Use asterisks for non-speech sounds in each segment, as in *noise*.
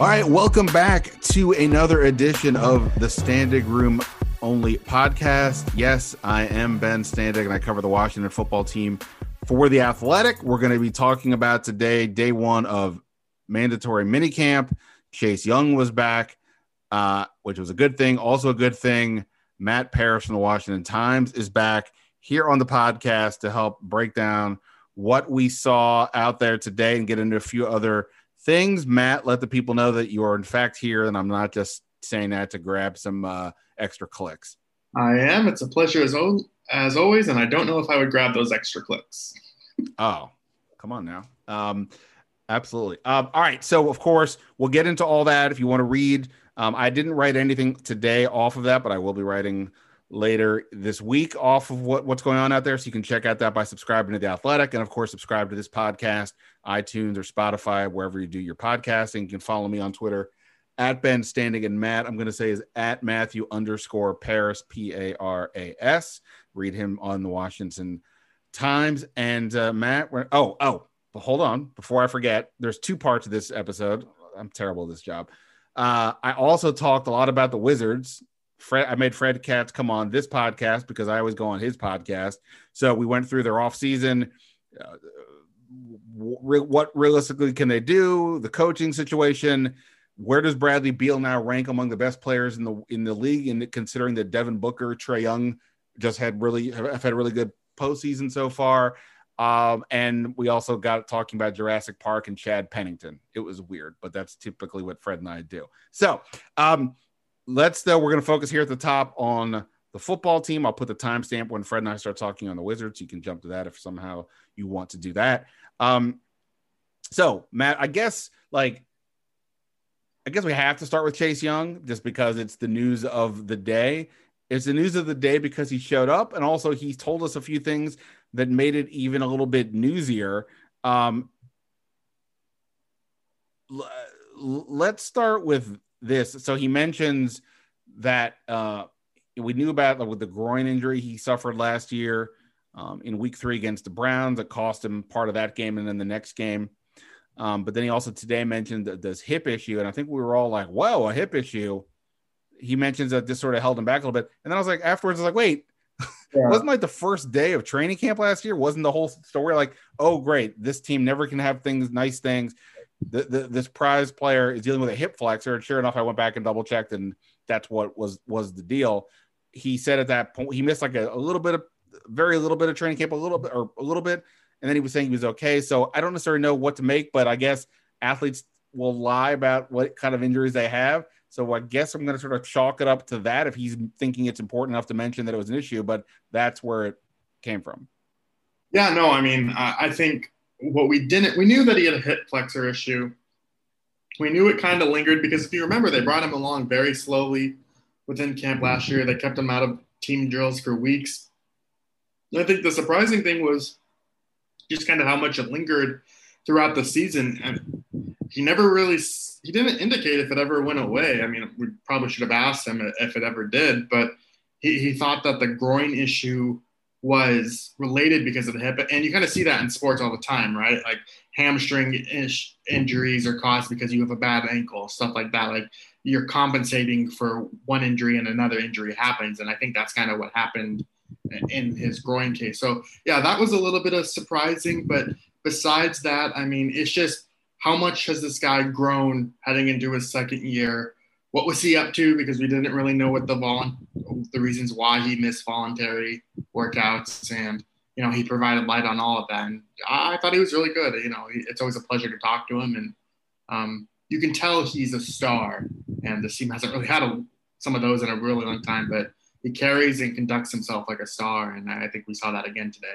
All right, welcome back to another edition of the Standig Room Only podcast. Yes, I am Ben Standig, and I cover the Washington football team for the Athletic. We're going to be talking about today, day one of mandatory minicamp. Chase Young was back, uh, which was a good thing. Also, a good thing. Matt Paras from the Washington Times is back here on the podcast to help break down what we saw out there today and get into a few other things. Matt, let the people know that you are in fact here, and I'm not just saying that to grab some uh, extra clicks. I am. It's a pleasure as, o- as always, and I don't know if I would grab those extra clicks. oh, come on now. Um, absolutely. Um, all right. So, of course, we'll get into all that if you want to read. Um, I didn't write anything today off of that, but I will be writing later this week off of what, what's going on out there. So you can check out that by subscribing to The Athletic. And of course, subscribe to this podcast, iTunes or Spotify, wherever you do your podcasting. You can follow me on Twitter at Ben Standig and Matt. I'm going to say is at Matthew underscore Paras, P A R A S. Read him on the Washington Times. And uh, Matt, oh, oh, but hold on. Before I forget, there's two parts of this episode. I'm terrible at this job. Uh, I also talked a lot about the Wizards Fred, I made Fred Katz come on this podcast because I always go on his podcast. So we went through their off season. Uh, re- what realistically can they do? The coaching situation. Where does Bradley Beal now rank among the best players in the in the league? And considering that Devin Booker, Trae Young just had really have had really good postseason so far. Um, and we also got talking about Jurassic Park and Chad Pennington. It was weird, but that's typically what Fred and I do. So, um, let's though we're going to focus here at the top on the football team. I'll put the timestamp when Fred and I start talking on the Wizards. You can jump to that if somehow you want to do that. Um, so Matt, I guess like I guess we have to start with Chase Young just because it's the news of the day. It's the news of the day because he showed up and also he told us a few things that made it even a little bit newsier. Um, let's start with this. So he mentions that uh, we knew about with the groin injury he suffered last year um, in week three against the Browns that cost him part of that game and then the next game. Um, but then he also today mentioned this hip issue. And I think we were all like, whoa, a hip issue. He mentions that this sort of held him back a little bit. And then I was like, afterwards, I was like, wait, *laughs* yeah. wasn't like the first day of training camp last year? Wasn't the whole story like, oh, great, this team never can have things, nice things the, the, this prize player is dealing with a hip flexor. And sure enough, I went back and double checked, and that's what was was the deal. He said at that point he missed like a, a little bit of very little bit of training camp, a little bit or a little bit, and then he was saying he was okay. So I don't necessarily know what to make, but I guess athletes will lie about what kind of injuries they have. So I guess I'm going to sort of chalk it up to that if he's thinking it's important enough to mention that it was an issue, but that's where it came from. Yeah, no, I mean, I think what we didn't, we knew that he had a hip flexor issue. We knew it kind of lingered because if you remember, they brought him along very slowly within camp last year. They kept him out of team drills for weeks. I think the surprising thing was just kind of how much it lingered throughout the season. And he never really, he didn't indicate if it ever went away. I mean, we probably should have asked him if it ever did, but he, he thought that the groin issue was related because of the hip. And you kind of see that in sports all the time, right? Like hamstring injuries are caused because you have a bad ankle, stuff like that. Like you're compensating for one injury and another injury happens. And I think that's kind of what happened in his groin case. So, yeah, that was a little bit of surprising. But besides that, I mean, it's just how much has this guy grown heading into his second year? What was he up to? Because we didn't really know what the vol- the reasons why he missed voluntary workouts, and you know he provided light on all of that. And I, thought he was really good. You know, it's always a pleasure to talk to him, and um, you can tell he's a star. And the team hasn't really had a, some of those in a really long time, but he carries and conducts himself like a star, and I think we saw that again today.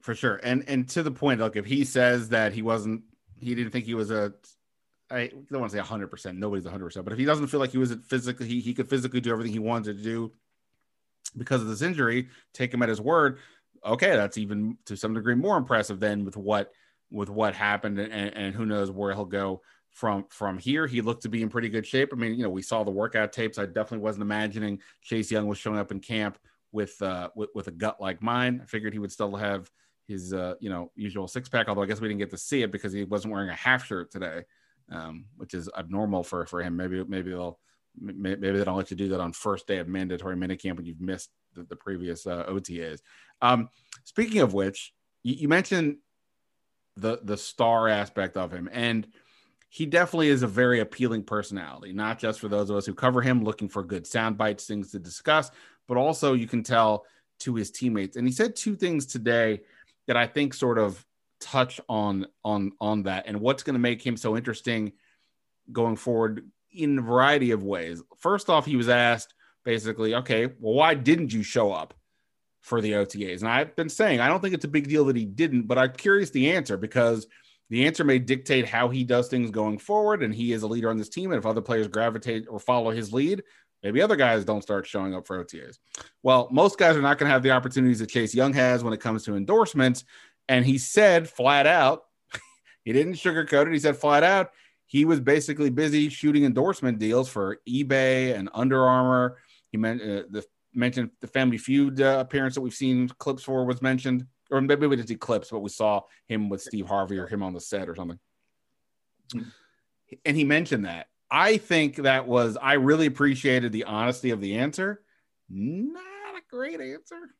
For sure, and and to the point, look, if he says that he wasn't, he didn't think he was a I don't want to say 100%. Nobody's 100%. But if he doesn't feel like he was physically, he, he could physically do everything he wanted to do because of this injury, take him at his word. Okay, that's even to some degree more impressive than with what with what happened, and, and who knows where he'll go from from here. He looked to be in pretty good shape. I mean, you know, we saw the workout tapes. I definitely wasn't imagining Chase Young was showing up in camp with uh, with, with a gut like mine. I figured he would still have his uh, you know usual six pack. Although I guess we didn't get to see it because he wasn't wearing a half shirt today. Um, which is abnormal for for him. Maybe maybe they'll maybe they don't let you do that on first day of mandatory minicamp when you've missed the, the previous uh, OTAs. Um, speaking of which, you, you mentioned the the star aspect of him and he definitely is a very appealing personality, not just for those of us who cover him looking for good sound bites, things to discuss, but also you can tell to his teammates. And he said two things today that I think sort of touch on on on that and what's going to make him so interesting going forward in a variety of ways. First off, he was asked basically, okay, well, why didn't you show up for the OTAs? And I've been saying I don't think it's a big deal that he didn't, but I'm curious the answer because the answer may dictate how he does things going forward, and he is a leader on this team. And if other players gravitate or follow his lead, maybe other guys don't start showing up for OTAs. Well, most guys are not going to have the opportunities that Chase Young has when it comes to endorsements. And he said flat out, *laughs* he didn't sugarcoat it. He said flat out, he was basically busy shooting endorsement deals for eBay and Under Armour. He meant uh, the mentioned the Family Feud uh, appearance that we've seen clips for was mentioned or maybe we didn't see clips, but we saw him with Steve Harvey or him on the set or something. And he mentioned that. I think that was, I really appreciated the honesty of the answer. Not a great answer.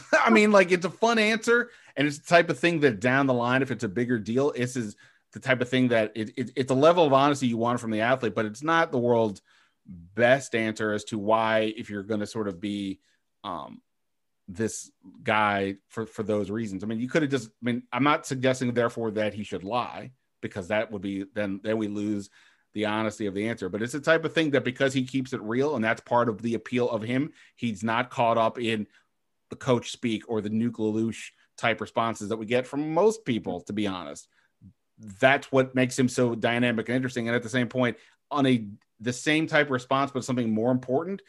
*laughs* I mean, like it's a fun answer, and it's the type of thing that down the line, if it's a bigger deal, this is the type of thing that it, it, it's a level of honesty you want from the athlete, but it's not the world's best answer as to why, if you're going to sort of be um, this guy for for those reasons. I mean, you could have just. I mean, I'm not suggesting therefore that he should lie because that would be then then we lose the honesty of the answer. But it's the type of thing that because he keeps it real and that's part of the appeal of him, he's not caught up in the coach speak or the nuclear type responses that we get from most people. To be honest, that's what makes him so dynamic and interesting. And at the same point, on a the same type of response, but something more important,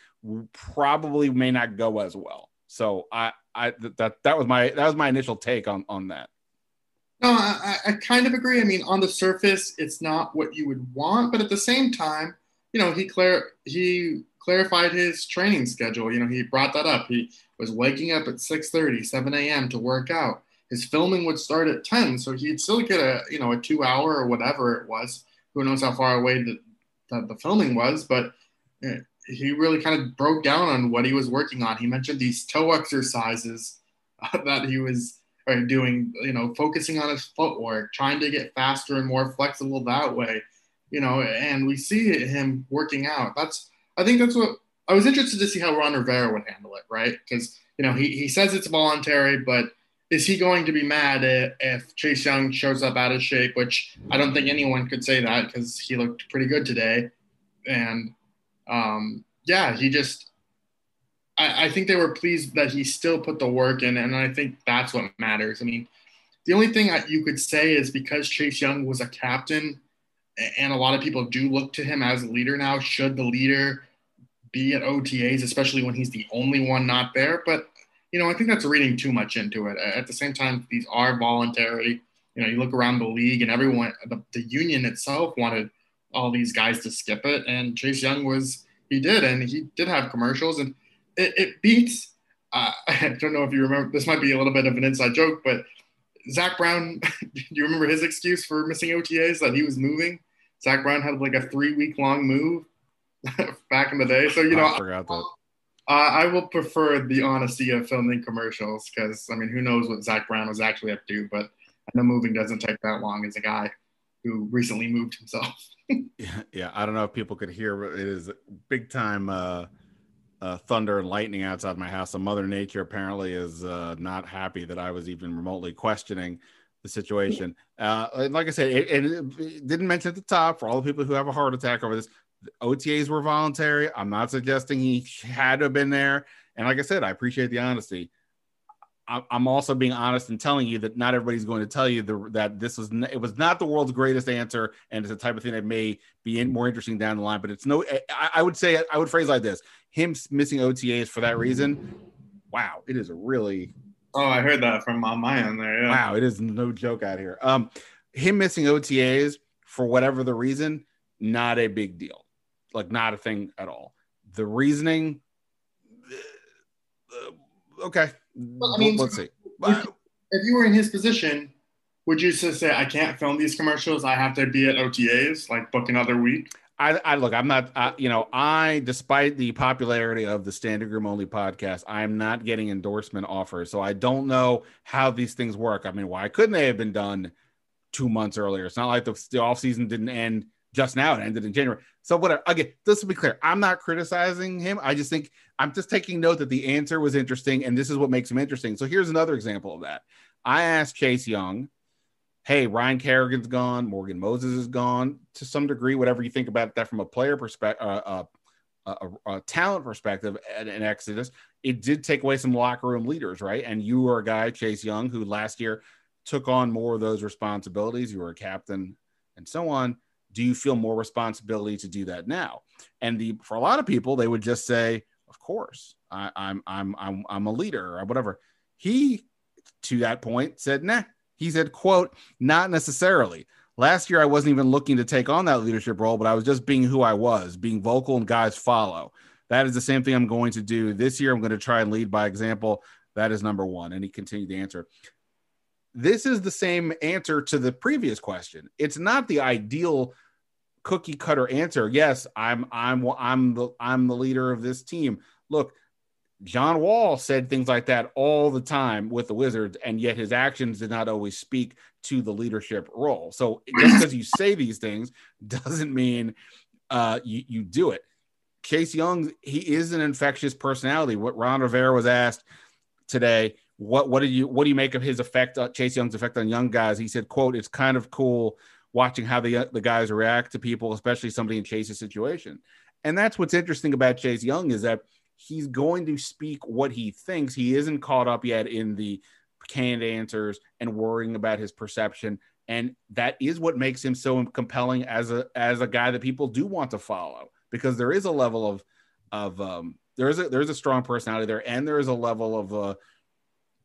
probably may not go as well. So I, I that that was my that was my initial take on on that. No, I, I kind of agree. I mean, on the surface, it's not what you would want, but at the same time, you know, he clar- he clarified his training schedule. You know, he brought that up. He was waking up at 6:30, 7 a.m. to work out. His filming would start at 10, so he'd still get a you know a two hour or whatever it was. Who knows how far away the, the, the filming was, but eh, he really kind of broke down on what he was working on. He mentioned these toe exercises *laughs* that he was uh, doing, you know, focusing on his footwork, trying to get faster and more flexible that way, you know, and we see him working out. That's, I think that's what I was interested to see how Ron Rivera would handle it, right? Because, you know, he, he says it's voluntary, but is he going to be mad if, if Chase Young shows up out of shape, which I don't think anyone could say that because he looked pretty good today. And, um, yeah, he just, I, I think they were pleased that he still put the work in, and I think that's what matters. I mean, the only thing that you could say is because Chase Young was a captain, and a lot of people do look to him as a leader now. Should the leader be at OTAs, especially when he's the only one not there? But you know, I think that's reading too much into it. At the same time, these are voluntary. You know, you look around the league, and everyone, the, the union itself wanted all these guys to skip it, and Chase Young was he did, and he did have commercials, and it, it beats. Uh, *laughs* I don't know if you remember. This might be a little bit of an inside joke, but Zach Brown. *laughs* do you remember his excuse for missing OTAs that he was moving? Zach Brown had like a three week long move *laughs* back in the day. So you know, I forgot that. Uh, I will prefer the honesty of filming commercials because I mean, who knows what Zach Brown was actually up to? But I know moving doesn't take that long as a guy who recently moved himself. *laughs* yeah, yeah, I don't know if people could hear, but it is big time uh, uh, thunder and lightning outside my house. So Mother Nature apparently is uh, not happy that I was even remotely questioning the situation. Uh, like I said, it, it, it, didn't mention at the top for all the people who have a heart attack over this. OTAs were voluntary. I'm not suggesting he had to have been there. And like I said, I appreciate the honesty. I'm also being honest and telling you that not everybody's going to tell you the, that this was it was not the world's greatest answer, and it's a type of thing that may be in, more interesting down the line. But it's no, I, I would say I would phrase like this: him missing OTAs for that reason. Wow, it is a really. Oh, I heard that from on my end there. Yeah. Wow, it is no joke out here. Um, him missing OTAs for whatever the reason, not a big deal, like not a thing at all. The reasoning, uh, okay, well, I mean, let's see. If, if, you were in his position, would you just say I can't film these commercials? I have to be at OTAs, like book another week. I, I look. I'm not. You know, I, despite the popularity of the Standig Room Only podcast, I'm not getting endorsement offers. So I don't know how these things work. I mean, why couldn't they have been done two months earlier? It's not like the, the off season didn't end just now. It ended in January. So whatever. Again, this to be clear, I'm not criticizing him. I just think I'm just taking note that the answer was interesting, and this is what makes him interesting. So here's another example of that. I asked Chase Young hey, Ryan Kerrigan's gone, Morgan Moses is gone to some degree, whatever you think about that from a player perspective, uh, uh, a, a, talent perspective in Exodus, it did take away some locker room leaders, right? And you were a guy, Chase Young, who last year took on more of those responsibilities. You were a captain and so on. Do you feel more responsibility to do that now? And the for a lot of people, they would just say, "Of course, I, I'm I'm I'm I'm a leader or whatever." He, to that point, said, "Nah, he said, quote, not necessarily. Last year, I wasn't even looking to take on that leadership role, but I was just being who I was, being vocal and guys follow. That is the same thing I'm going to do this year. I'm going to try and lead by example. That is number one. And he continued the answer. This is the same answer to the previous question. It's not the ideal cookie cutter answer. Yes, I'm I'm I'm the I'm the leader of this team. Look, John Wall said things like that all the time with the Wizards, and yet his actions did not always speak to the leadership role. So *laughs* just because you say these things doesn't mean uh, you, you do it. Chase Young, he is an infectious personality. What Ron Rivera was asked today, what what do you what do you make of his effect, uh, Chase Young's effect on young guys? He said, "quote It's kind of cool watching how the the guys react to people, especially somebody in Chase's situation." And that's what's interesting about Chase Young is that he's going to speak what he thinks. He isn't caught up yet in the canned answers and worrying about his perception. And that is what makes him so compelling as a as a guy that people do want to follow because there is a level of of um, there is a there's a strong personality there and there is a level of uh,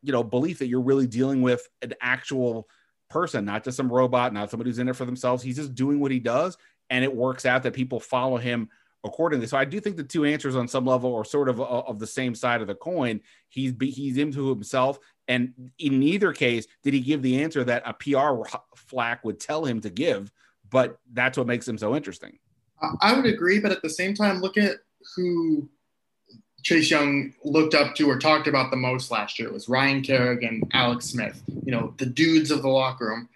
you know belief that you're really dealing with an actual person, not just some robot, not somebody who's in it for themselves. He's just doing what he does, and it works out that people follow him accordingly. So I do think the two answers on some level are sort of uh, of the same side of the coin. He's he's into himself, and in neither case did he give the answer that a PR flack would tell him to give. But that's what makes him so interesting. I would agree, but at the same time, look at who Chase Young looked up to or talked about the most last year. It was Ryan Kerrigan, Alex Smith. You know, the dudes of the locker room.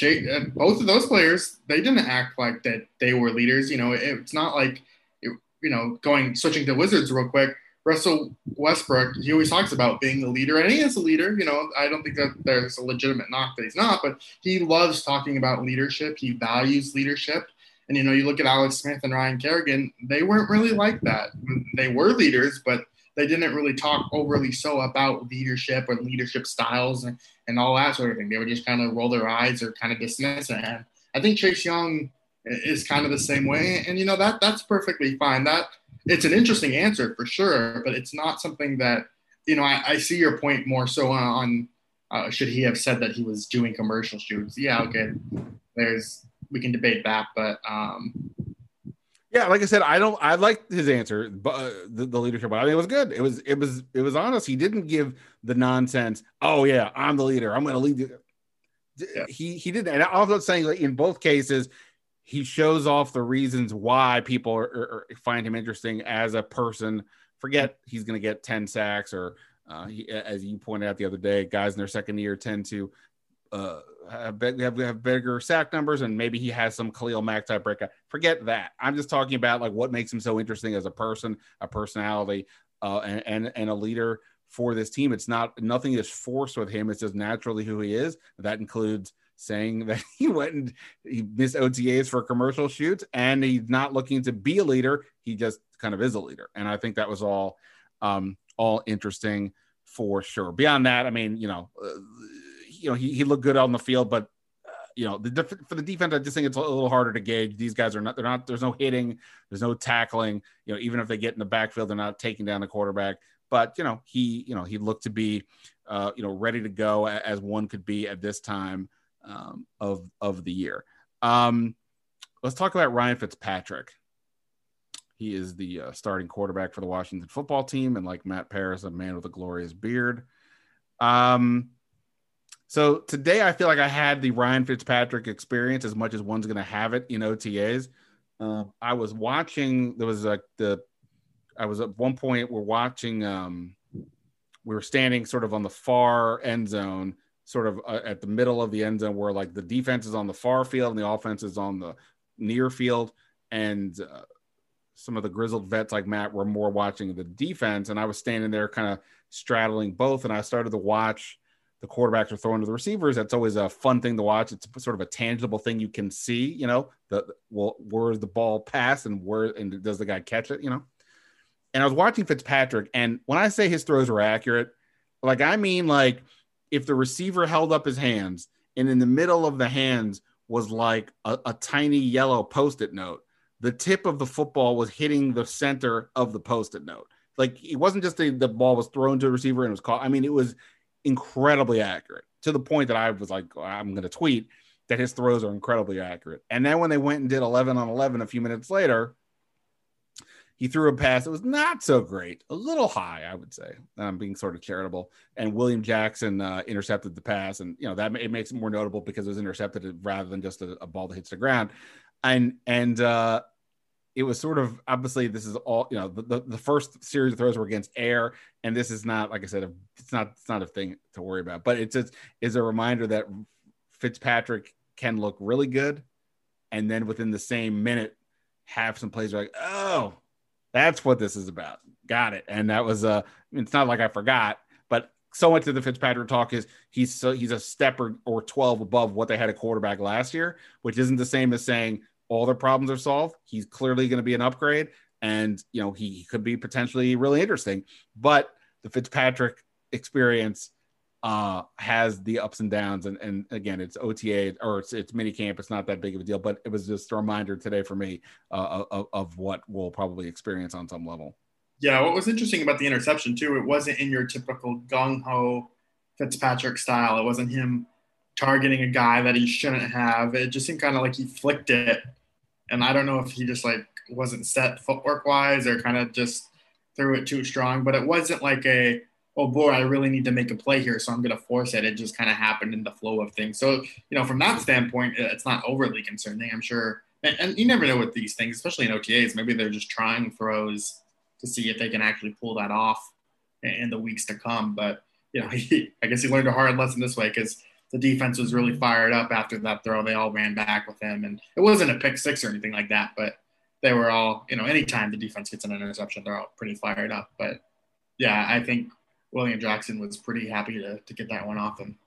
Uh, both of those players, they didn't act like that they were leaders. You know, it, it's not like, you know, going switching to Wizards real quick. Russell Westbrook, he always talks about being a leader, and he is a leader. You know, I don't think that there's a legitimate knock that he's not, but he loves talking about leadership. He values leadership. And you know, you look at Alex Smith and Ryan Kerrigan; they weren't really like that. They were leaders, but they didn't really talk overly so about leadership or leadership styles and, and all that sort of thing. They would just kind of roll their eyes or kind of dismiss it. And I think Chase Young is kind of the same way. And you know that that's perfectly fine. That it's an interesting answer for sure, but it's not something that you know. I, I see your point more so on uh, should he have said that he was doing commercial shoots? Yeah, okay. There's we can debate that, but um, yeah, like I said, I don't. I liked his answer, but uh, the, the, leadership. But I think it was good. It was. It was. It was honest. He didn't give the nonsense. Oh yeah, I'm the leader. I'm going to lead. Yeah. He he didn't. And I'm not saying like in both cases, he shows off the reasons why people are, are, find him interesting as a person. Forget he's going to get ten sacks or. Uh, he, as you pointed out the other day, guys in their second year tend to uh, have, have, have bigger sack numbers and maybe he has some Khalil Mack type breakout. Forget that. I'm just talking about like what makes him so interesting as a person, a personality, uh, and, and and a leader for this team. It's not nothing is forced with him. It's just naturally who he is. That includes saying *laughs* that he went and he missed OTAs for commercial shoots and he's not looking to be a leader. He just kind of is a leader. And I think that was all um, all interesting for sure. Beyond that, I mean, you know, uh, you know, he, he looked good on the field, but uh, you know, the for the defense, I just think it's a little harder to gauge. These guys are not, they're not, there's no hitting, there's no tackling. You know, even if they get in the backfield, they're not taking down the quarterback. But you know, he, you know, he looked to be, uh, you know, ready to go as one could be at this time um, of of the year. Um, let's talk about Ryan Fitzpatrick. He is the uh, starting quarterback for the Washington football team, and like Matt Paras, a man with a glorious beard. Um, So today I feel like I had the Ryan Fitzpatrick experience as much as one's going to have it in OTAs. Um, I was watching. There was like the. I was at one point. We're watching. Um, we were standing sort of on the far end zone, sort of uh, at the middle of the end zone, where like the defense is on the far field and the offense is on the near field, and uh, some of the grizzled vets like Matt were more watching the defense, and I was standing there kind of straddling both, and I started to watch the quarterbacks are throwing to the receivers. That's always a fun thing to watch. It's sort of a tangible thing you can see. You know, the well, where's the ball pass and where and does the guy catch it? You know. And I was watching Fitzpatrick, and when I say his throws were accurate, like I mean like if the receiver held up his hands and in the middle of the hands was like a, a tiny yellow post-it note, the tip of the football was hitting the center of the post-it note. Like it wasn't just the, the ball was thrown to a receiver and it was caught. I mean, it was incredibly accurate to the point that I was like, I'm going to tweet that his throws are incredibly accurate. And then when they went and did 11 on 11 a few minutes later, he threw a pass that was not so great, a little high, I would say. I'm being sort of charitable. And William Jackson uh, intercepted the pass, and you know that it makes it more notable because it was intercepted rather than just a, a ball that hits the ground. And and uh, it was sort of obviously this is all you know the, the, the, first series of throws were against air and this is not like i said it's not it's not a thing to worry about. But it's just is a reminder that fitzpatrick can look really good and then within the same minute have some plays like oh that's what this is about. Got it. And that was uh it's not like i forgot but so much of the Fitzpatrick talk is he's so he's a step or, or 12 above what they had a quarterback last year, which isn't the same as saying all their problems are solved. He's clearly going to be an upgrade, and you know he, he could be potentially really interesting. But the Fitzpatrick experience uh, has the ups and downs, and and again, it's OTA or it's it's mini camp. It's not that big of a deal, but it was just a reminder today for me uh, of, of what we'll probably experience on some level. Yeah, what was interesting about the interception too, it wasn't in your typical gung ho Fitzpatrick style. It wasn't him targeting a guy that he shouldn't have. It just seemed kind of like he flicked it and I don't know if he just like wasn't set footwork wise or kind of just threw it too strong, but it wasn't like a oh boy, I really need to make a play here, so I'm going to force it. It just kind of happened in the flow of things. So you know, from that standpoint, it's not overly concerning. I'm sure, and, and you never know with these things, especially in OTAs. Maybe they're just trying throws to see if they can actually pull that off in the weeks to come. But you know, he, *laughs* I guess he learned a hard lesson this way because the defense was really fired up after that throw. They all ran back with him, and it wasn't a pick six or anything like that, but they were all, you know, anytime the defense gets an interception, they're all pretty fired up. But yeah, I think William Jackson was pretty happy to, to get that one off him.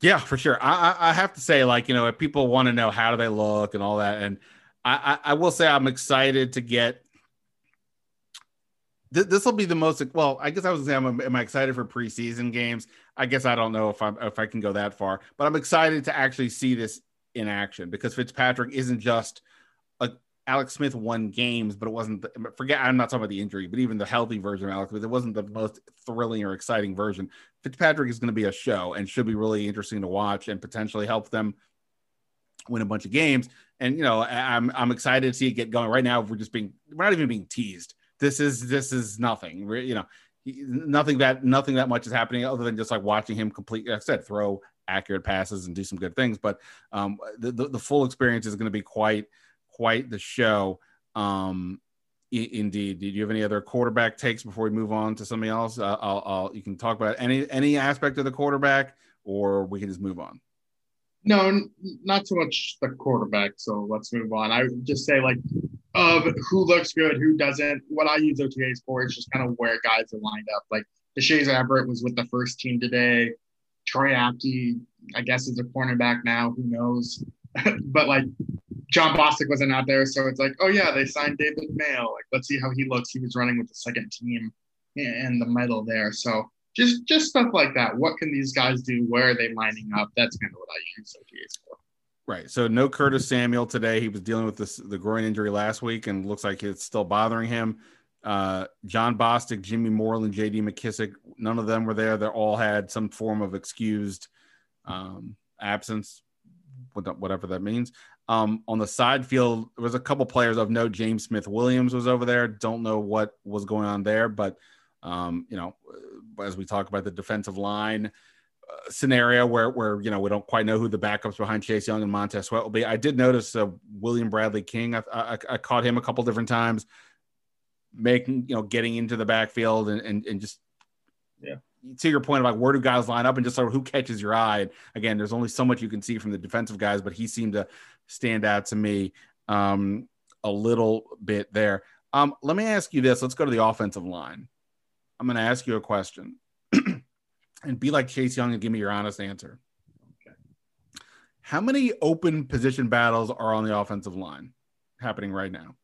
Yeah, for sure. I, I have to say, like, you know, if people want to know how do they look and all that, and I, I, I will say I'm excited to get this will be the most well i guess i was saying am, am i excited for preseason games i guess i don't know if I'm if i can go that far but i'm excited to actually see this in action because fitzpatrick isn't just a alex smith won games but it wasn't the, forget i'm not talking about the injury but even the healthy version of alex smith it wasn't the most thrilling or exciting version. Fitzpatrick is going to be a show and should be really interesting to watch and potentially help them win a bunch of games. And you know i'm i'm excited to see it get going. Right now we're just being we're not even being teased. This is this is nothing. You know, nothing that nothing that much is happening other than just like watching him complete. Like I said, throw accurate passes and do some good things. But um, the, the, the full experience is going to be quite quite the show. Um, indeed. Did you have any other quarterback takes before we move on to something else? Uh, I'll, I'll you can talk about any any aspect of the quarterback, or we can just move on. No, not so much the quarterback. So let's move on. I would just say like of who looks good, who doesn't. What I use OTAs for is just kind of where guys are lined up. Like Deshazor Everett was with the first team today. Troy Apke, I guess, is a cornerback now. Who knows? *laughs* but like Jon Bostic wasn't out there, so it's like, oh yeah, they signed David Mayo. Like, let's see how he looks. He was running with the second team in the middle there. So just just stuff like that. What can these guys do? Where are they lining up? That's kind of what I use OTAs for. Right. So no Curtis Samuel today. He was dealing with this the groin injury last week and looks like it's still bothering him. Uh, Jon Bostic, Jimmy Moreland, JD McKissic. none of them were there. They all had some form of excused um, absence, whatever that means. Um, on the side field, there was a couple players of note. James Smith Williams was over there. Don't know what was going on there, but um, you know, as we talk about the defensive line, scenario where where you know we don't quite know who the backups behind Chase Young and Montez Sweat will be. I did notice uh, William Bradley King. I, I, I, caught him a couple different times, making you know getting into the backfield and and, and just yeah. To your point about where do guys line up and just sort of who catches your eye. Again, there's only so much you can see from the defensive guys, but he seemed to stand out to me um, a little bit there. Um, let me ask you this. Let's go to the offensive line. I'm going to ask you a question and be like Chase Young and give me your honest answer. Okay. How many open position battles are on the offensive line happening right now?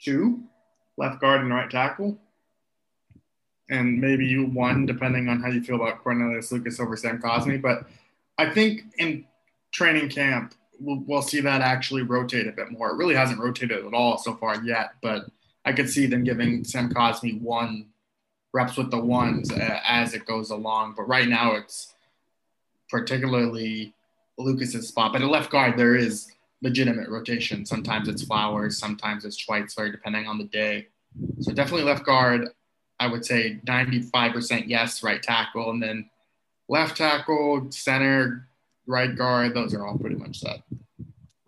Two, left guard and right tackle. And maybe you one, depending on how you feel about Cornelius Lucas over Sam Cosmi. But I think in training camp, we'll, we'll see that actually rotate a bit more. It really hasn't rotated at all so far yet, but I could see them giving Sam Cosmi one reps with the ones uh, as it goes along. But right now, it's particularly Lucas's spot. But at left guard, there is legitimate rotation. Sometimes it's Flowers, sometimes it's Schweitzer, depending on the day. So definitely left guard. I would say 95% yes, right tackle, and then left tackle, center, right guard. Those are all pretty much set.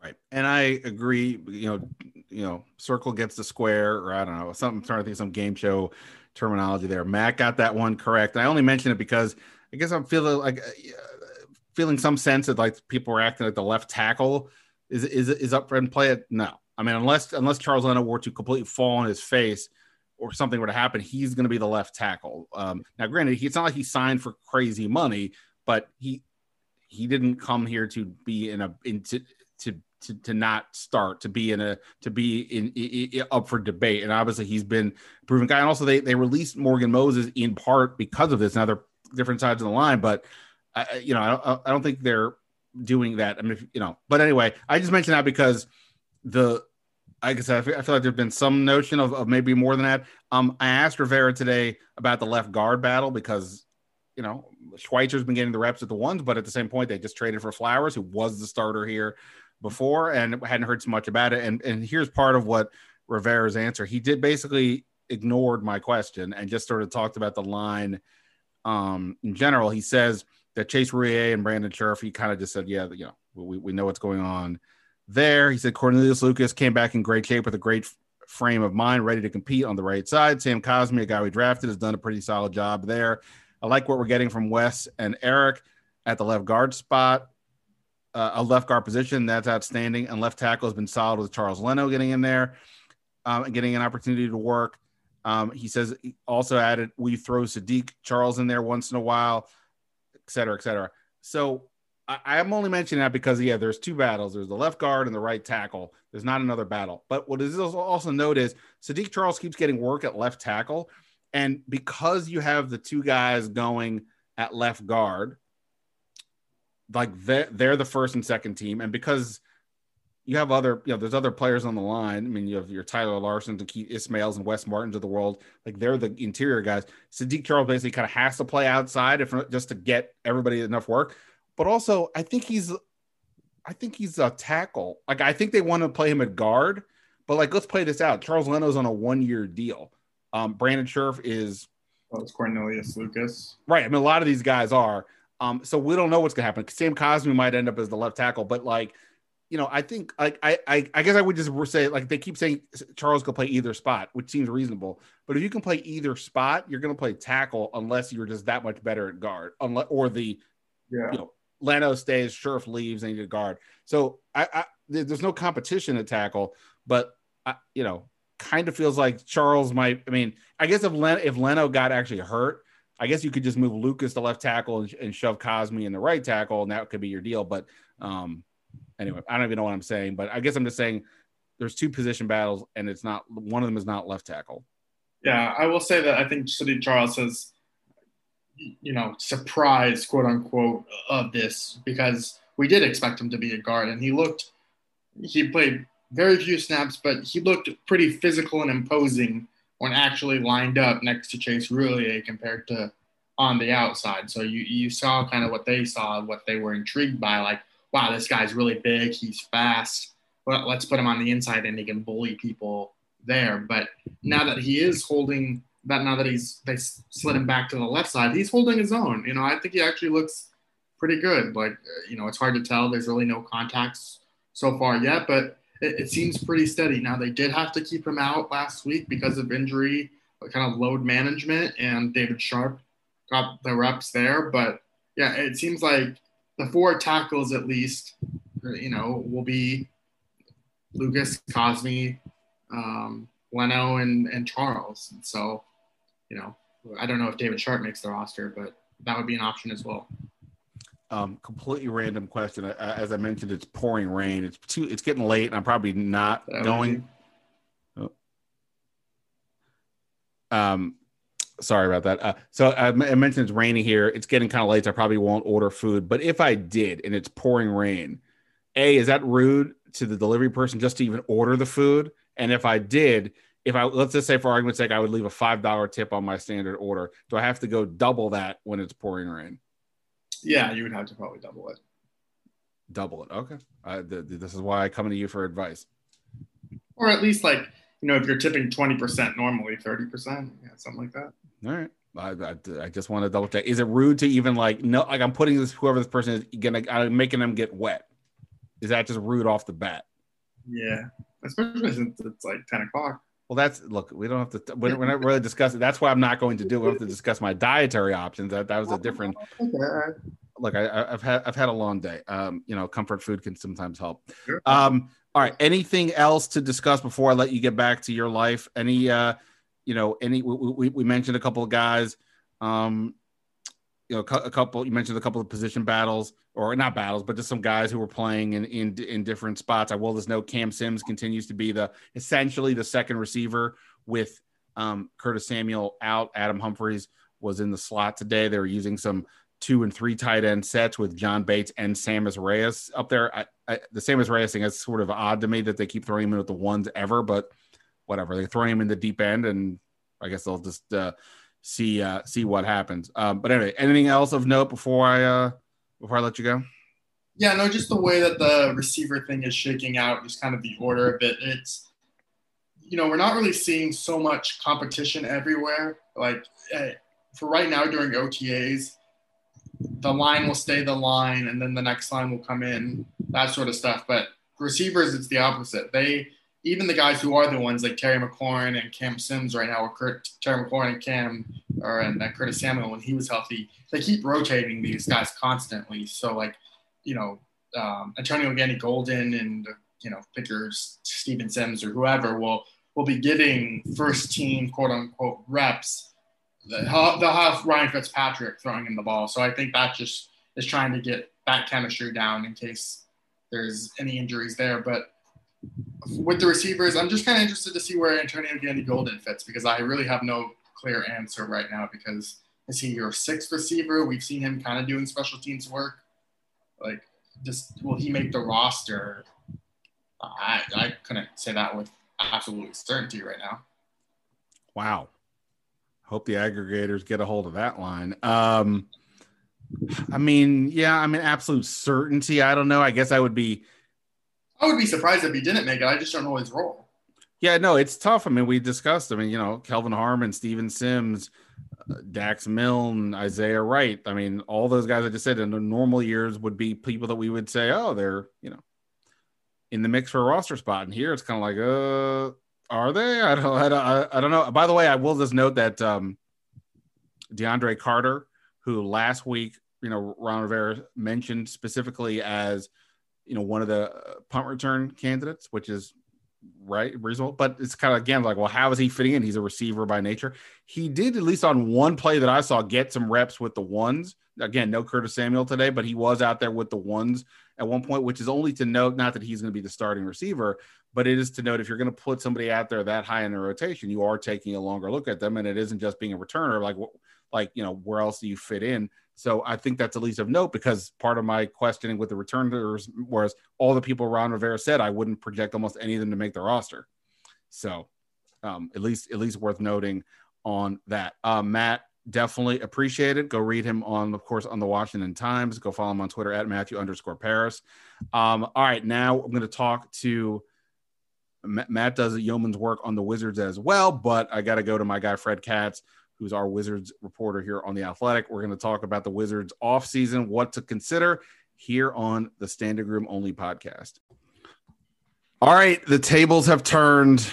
Right, and I agree. You know, you know, circle gets the square, or I don't know, something. I'm trying to think of some game show terminology there. Matt got that one correct. I only mention it because I guess I'm feeling like uh, feeling some sense that like people were acting like the left tackle is is is up for and play it. No, I mean unless unless Charles Leno were to completely fall on his face or something were to happen, he's going to be the left tackle. Um, now, granted, he, it's not like he signed for crazy money, but he he didn't come here to be in a into to to, to not start to be in a to be in, in, in, up for debate. And obviously he's been proven guy. And also they they released Morgan Moses in part because of this. Now they're different sides of the line but I, you know I don't, I don't think they're doing that. I mean you know but anyway I just mentioned that because the I said, I feel, I feel like there's been some notion of, of maybe more than that. Um, I asked Rivera today about the left guard battle because, you know, Schweitzer's been getting the reps at the ones, but at the same point, they just traded for Flowers, who was the starter here before and hadn't heard so much about it. And and here's part of what Rivera's answer. He did basically ignored my question and just sort of talked about the line um, in general. He says that Chase Roullier and Brandon Scherff, he kind of just said, yeah, you know, we, we know what's going on there. He said Cornelius Lucas came back in great shape with a great frame of mind, ready to compete on the right side. Sam Cosmi, a guy we drafted, has done a pretty solid job there. I like what we're getting from Wes and Ereck at the left guard spot uh, a left guard position. That's outstanding. And left tackle has been solid with Charles Leno getting in there um, and getting an opportunity to work. Um, he says he also added we throw Saahdiq Charles in there once in a while, et cetera, et cetera. So I, am only mentioning that because yeah, there's two battles. There's the left guard and the right tackle. There's not another battle. But what is also note is Saahdiq Charles keeps getting work at left tackle, and because you have the two guys going at left guard, like they're, they're the first and second team, and because you have other, you know, there's other players on the line. I mean, you have your Tyler Larsens and Keith Ismaels and Wes Martins of the world. Like they're the interior guys. Saahdiq Charles basically kind of has to play outside if just to get everybody enough work. But also, I think he's, I think he's a tackle. Like I think they want to play him at guard. But like, let's play this out. Charles Leno's on a one-year deal. Um, Brandon Scherff is. Well, it's Cornelius Lucas. Right. I mean, a lot of these guys are. Um, so we don't know what's gonna happen. Sam Cosmi might end up as the left tackle, but like, you know, I think like I, I I guess I would just say like they keep saying Charles can play either spot, which seems reasonable. But if you can play either spot, you're gonna play tackle unless you're just that much better at guard, unless or the yeah. you know Leno stays, Scherff leaves, and you guard. So I, I there's no competition at tackle, but I, you know, kind of feels like Charles might. I mean, I guess if Len, if Leno got actually hurt, I guess you could just move Lucas to left tackle and, and shove Cosmi in the right tackle, and that could be your deal. But um, anyway, I don't even know what I'm saying. But I guess I'm just saying there's two position battles, and it's not one of them is not left tackle. Yeah, I will say that I think Saahdiq Charles has, you know, surprised quote unquote of this because we did expect him to be a guard, and he looked, he played very few snaps, but he looked pretty physical and imposing when actually lined up next to Chase Roullier compared to on the outside. So you you saw kind of what they saw, what they were intrigued by, like, wow, this guy's really big, he's fast. Well, let's put him on the inside and he can bully people there. But now that he is holding that now that he's they slid him back to the left side, he's holding his own. You know, I think he actually looks pretty good. Like, you know, it's hard to tell. There's really no contacts so far yet, but it, it seems pretty steady. Now they did have to keep him out last week because of injury, kind of load management, and David Sharpe got the reps there. But yeah, it seems like the four tackles at least, you know, will be Lucas, Cosmi, um, Leno, and, and Charles. And so, you know, I don't know if David Sharpe makes the roster, but that would be an option as well. Um, completely random question. As I mentioned, it's pouring rain. It's too. It's getting late, and I'm probably not that going. Oh. Um, sorry about that. Uh, so I, I, mentioned it's raining here. It's getting kind of late. So I probably won't order food. But if I did, and it's pouring rain, a is that rude to the delivery person just to even order the food? And if I did, if I let's just say for argument's sake, I would leave a five dollar tip on my standard order. Do I have to go double that when it's pouring rain? Yeah, you would have to probably double it. Double it. Okay. this is why I come to you for advice. Or at least like you know, if you're tipping 20% normally, 30%, yeah, something like that. All right. I, I, I, just want to double check. Is it rude to even like no like I'm putting this whoever this person is gonna I'm making them get wet? Is that just rude off the bat? Yeah, especially since it's like 10 o'clock. Well, that's look. We don't have to. We're, we're not really discussing. That's why I'm not going to do. We have to discuss my dietary options. That that was a different. *laughs* Look, I, have had I've had a long day. Um, you know, comfort food can sometimes help. Um, all right. Anything else to discuss before I let you get back to your life? Any, uh, you know, any, we, we, we mentioned a couple of guys, um, you know, a couple, you mentioned a couple of position battles or not battles, but just some guys who were playing in, in, in different spots. I will just note Cam Sims continues to be the, essentially the second receiver with, um, Curtis Samuel out. Adam Humphries was in the slot today. They were using some two and three tight end sets with John Bates and Sammis Reyes up there. I, I, the Sammis Reyes thing is sort of odd to me that they keep throwing him in with the ones ever, but whatever. They're throwing him in the deep end, and I guess they'll just uh, see uh, see what happens. Um, but anyway, anything else of note before I uh, before I let you go? Yeah, no, just the way that the receiver thing is shaking out, just kind of the order of it. It's you know we're not really seeing so much competition everywhere. Like uh, for right now during OTAs, the line will stay the line and then the next line will come in, that sort of stuff. But receivers, it's the opposite. They even the guys who are the ones like Terry McLaurin and Cam Sims right now, or Kurt, Terry McLaurin and Cam, or and uh, Curtis Samuel when he was healthy, they keep rotating these guys constantly. So like, you know, um, Antonio Gandy Golden and you know pickers Steven Sims or whoever will will be getting first team quote unquote reps they'll have Ryan Fitzpatrick throwing in the ball. So I think that just is trying to get that chemistry down in case there's any injuries there. But with the receivers, I'm just kind of interested to see where Antonio Gandy Golden fits because I really have no clear answer right now because is he your sixth receiver? We've seen him kind of doing special teams work. Like, just will he make the roster? I, I couldn't say that with absolute certainty right now. Wow hope the aggregators get a hold of that line. Um, I mean, yeah, I mean, absolute certainty. I don't know. I guess I would be. I would be surprised if he didn't make it. I just don't know his role. Yeah, no, it's tough. I mean, we discussed. I mean, you know, Kelvin Harmon, Steven Sims, uh, Dax Milne, Isaiah Wright. I mean, all those guys I just said in the normal years would be people that we would say, oh, they're you know, in the mix for a roster spot. And here it's kind of like, uh, are they? I don't. I don't. I don't know. By the way, I will just note that um, DeAndre Carter, who last week, you know, Ron Rivera mentioned specifically as, you know, one of the uh, punt return candidates, which is right reasonable. But it's kind of again like, well, how is he fitting in? He's a receiver by nature. He did at least on one play that I saw get some reps with the ones. Again, no Curtis Samuel today, but he was out there with the ones at one point, which is only to note not that he's going to be the starting receiver, but it is to note if you're going to put somebody out there that high in the rotation, you are taking a longer look at them, and it isn't just being a returner. Like, like you know, where else do you fit in? So I think that's at least of note because part of my questioning with the returners was all the people Ron Rivera said I wouldn't project almost any of them to make the roster. So um, at least at least worth noting on that. Uh, Matt, definitely appreciate it. Go read him on, of course, on the Washington Times. Go follow him on Twitter at Matthew underscore Paras. Um, all right, now I'm going to talk to Matt does yeoman's work on the Wizards as well, but I got to go to my guy Fred Katz, who's our Wizards reporter here on the Athletic. We're going to talk about the Wizards off season, what to consider here on the Standig Room Only podcast. All right, the tables have turned.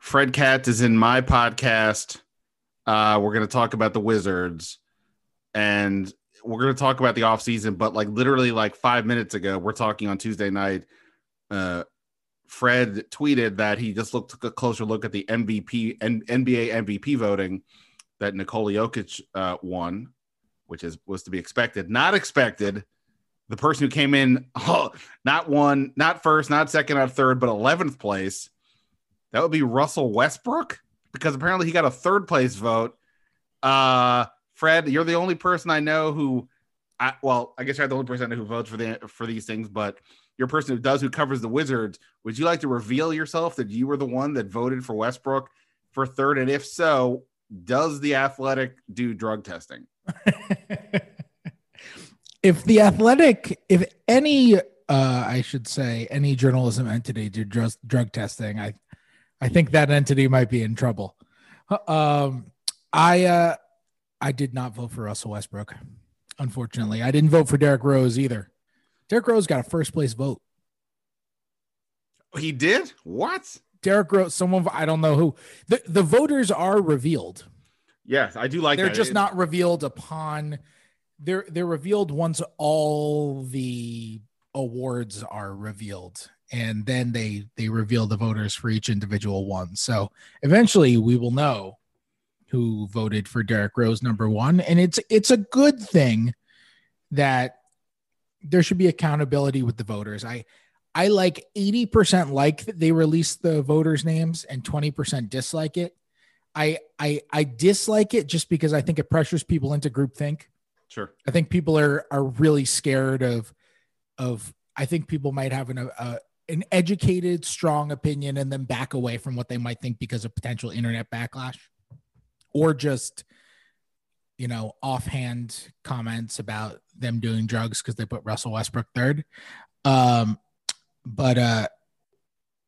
Fred Katz is in my podcast. Uh, we're going to talk about the Wizards, and we're going to talk about the offseason. But like literally, like five minutes ago, we're talking on Tuesday night. Uh, Fred tweeted that he just looked took a closer look at the MVP and NBA MVP voting that Nikola Jokic uh, won, which is was to be expected. Not expected. The person who came in, *laughs* oh, not one, not first, not second, not third, but eleventh place. That would be Russell Westbrook because apparently he got a third place vote. Uh, Fred, you're the only person I know who, I, well, I guess you're the only person who votes for the for these things, but you're a person who does who covers the Wizards. Would you like to reveal yourself that you were the one that voted for Westbrook for third? And if so, does the Athletic do drug testing? *laughs* if the Athletic, if any, uh, I should say, any journalism entity do drug, drug testing, I, I think that entity might be in trouble. Um, I, uh, I did not vote for Russell Westbrook. Unfortunately, I didn't vote for Derrick Rose either. Derrick Rose got a first place vote. He did? What? Derrick Rose, someone I don't know who. The the voters are revealed. Yes, I do like They're that. just It- not revealed upon they're they're revealed once all the awards are revealed and then they they reveal the voters for each individual one. So eventually we will know who voted for Derrick Rose number 1 and it's it's a good thing that there should be accountability with the voters. I I like 80% like that they released the voters names and 20% dislike it. I I I dislike it just because I think it pressures people into groupthink. Sure. I think people are are really scared of of I think people might have an a, an educated, strong opinion and then back away from what they might think because of potential internet backlash or just you know offhand comments about them doing drugs because they put Russell Westbrook third. Um, but uh,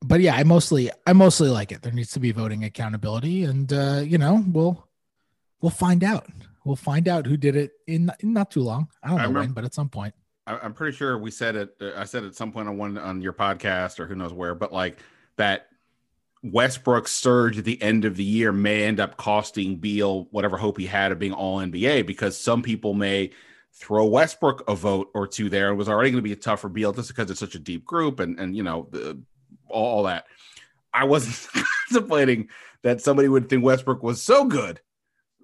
but yeah, I mostly I mostly like it. There needs to be voting accountability, and uh, you know we'll we'll find out. We'll find out who did it in, in not too long. I don't I know remember- when, but at some point. I, I'm pretty sure we said it. uh, I said at some point on one on your podcast or who knows where, but like that Westbrook surge at the end of the year may end up costing Beal whatever hope he had of being All NBA because some people may throw Westbrook a vote or two there. It was already going to be a tougher Beal just because it's such a deep group and and you know the, all, all that. I wasn't *laughs* contemplating that somebody would think Westbrook was so good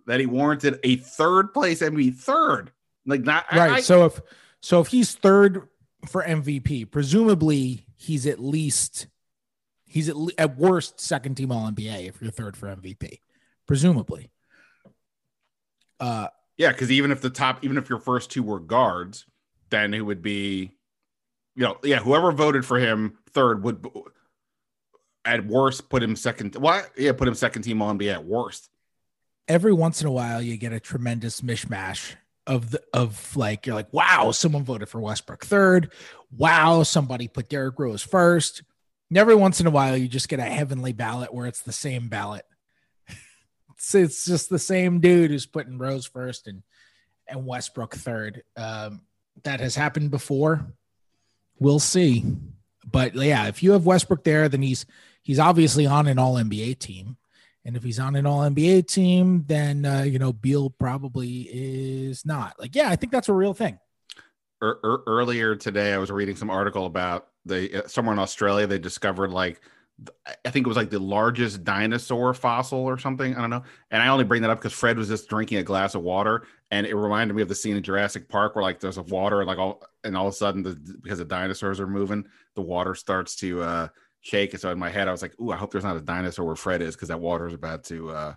that he warranted a third place MVP. Third, like not Right. I- so if so if he's third for MVP, presumably he's at least he's at, le- at worst second team All NBA if you're third for MVP, presumably. Uh, Yeah, because even if the top, even if your first two were guards, then it would be, you know, yeah, whoever voted for him third would, at worst, put him second. What? Yeah, put him second team on be at worst. every once in a while you get a tremendous mishmash of the of like you're like wow someone voted for Westbrook third wow somebody put Derrick Rose first and every once in a while you just get a heavenly ballot where it's the same ballot it's, it's just the same dude who's putting Rose first and and Westbrook third um that has happened before we'll see but yeah if you have Westbrook there then he's he's obviously on an all NBA team and if he's on an all NBA team, then uh, you know Beal probably is not. Like, yeah, I think that's a real thing. Er, er- earlier today, I was reading some article about the uh, somewhere in Australia they discovered like I think it was like the largest dinosaur fossil or something. I don't know. And I only bring that up because Fred was just drinking a glass of water, and it reminded me of the scene in Jurassic Park where like there's a water and like all and all of a sudden the, because the dinosaurs are moving, the water starts to uh, shake. And so in my head, I was like, "Ooh, I hope there's not a dinosaur where Fred is because that water is about to uh,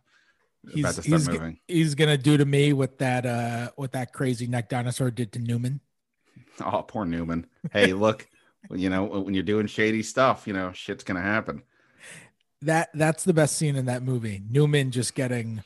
about He's to start he's, moving." he's gonna do to me what that uh what that crazy neck dinosaur did to Newman. Oh, poor Newman. Hey, look, you know when you're doing shady stuff, you know shit's gonna happen. That that's the best scene in that movie. Newman just getting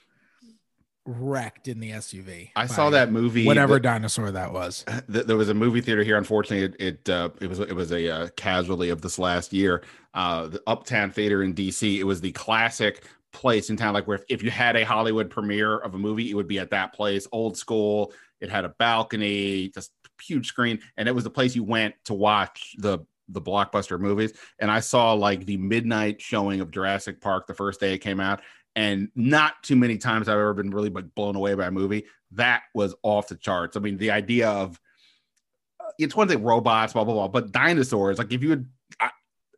wrecked in the SUV. I saw that movie. Whatever that- dinosaur that was. *laughs* th- there was a movie theater here. Unfortunately, it it, uh, it was it was a uh, casualty of this last year. Uh, the Uptown Theater in DC. It was the classic place in town, like where if, if you had a Hollywood premiere of a movie, it would be at that place. Old school. It had a balcony, just huge screen, and it was the place you went to watch the the blockbuster movies. And I saw like the midnight showing of Jurassic Park the first day it came out, and not too many times I've ever been really like blown away by a movie. That was off the charts. I mean, the idea of uh, it's one thing robots, blah blah blah, but dinosaurs. Like if you would, I,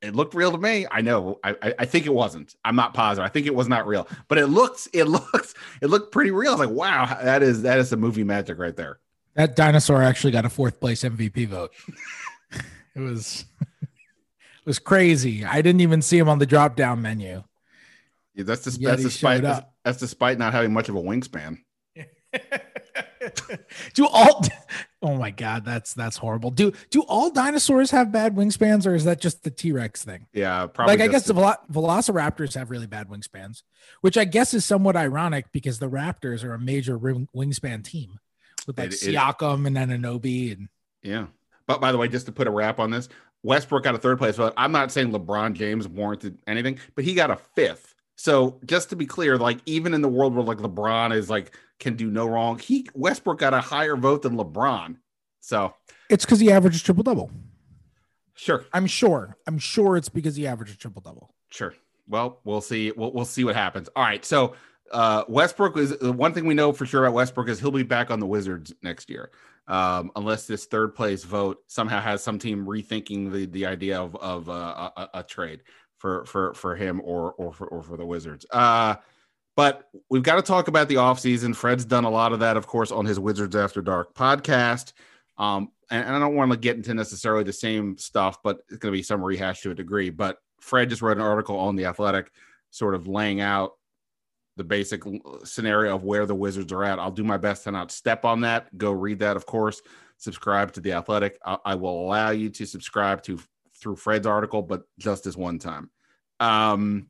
it looked real to me. I know. I, I I think it wasn't. I'm not positive. I think it was not real, but it looks it *laughs* looks it looked pretty real. I was like, wow, that is that is some movie magic right there. That dinosaur actually got a fourth place MVP vote. *laughs* it was it was crazy. I didn't even see him on the drop down menu. Yeah, that's just that's despite that's, that's despite not having much of a wingspan. *laughs* do all oh my god that's that's horrible do do all dinosaurs have bad wingspans or is that just the t-rex thing Yeah, probably. like i guess the velo- velociraptors have really bad wingspans which i guess is somewhat ironic because the raptors are a major wing- wingspan team with like It- it- siakam and Anunoby and Yeah. But by the way, just to put a wrap on this, Westbrook got a third place. But I'm not saying LeBron James warranted anything, but he got a fifth. So just to be clear, like even in the world where like LeBron is like can do no wrong, he Westbrook got a higher vote than LeBron. So it's because he averages triple double sure, i'm sure i'm sure it's because he averages triple double sure. Well, we'll see. We'll, we'll see what happens. All right. So uh, Westbrook is the one thing we know for sure about Westbrook is he'll be back on the Wizards next year, um, unless this third place vote somehow has some team rethinking the the idea of of uh, a, a trade for for for him or or for or for the Wizards. Uh, but we've got to talk about the offseason. Fred's done a lot of that, of course, on his Wizards After Dark podcast. Um, and, and I don't want to get into necessarily the same stuff, but it's going to be some rehash to a degree. But Fred just wrote an article on the Athletic, sort of laying out the basic scenario of where the Wizards are at. I'll do my best to not step on that. Go read that, of course. Subscribe to the Athletic. I, I will allow you to subscribe to through Fred's article, but just this one time. Um,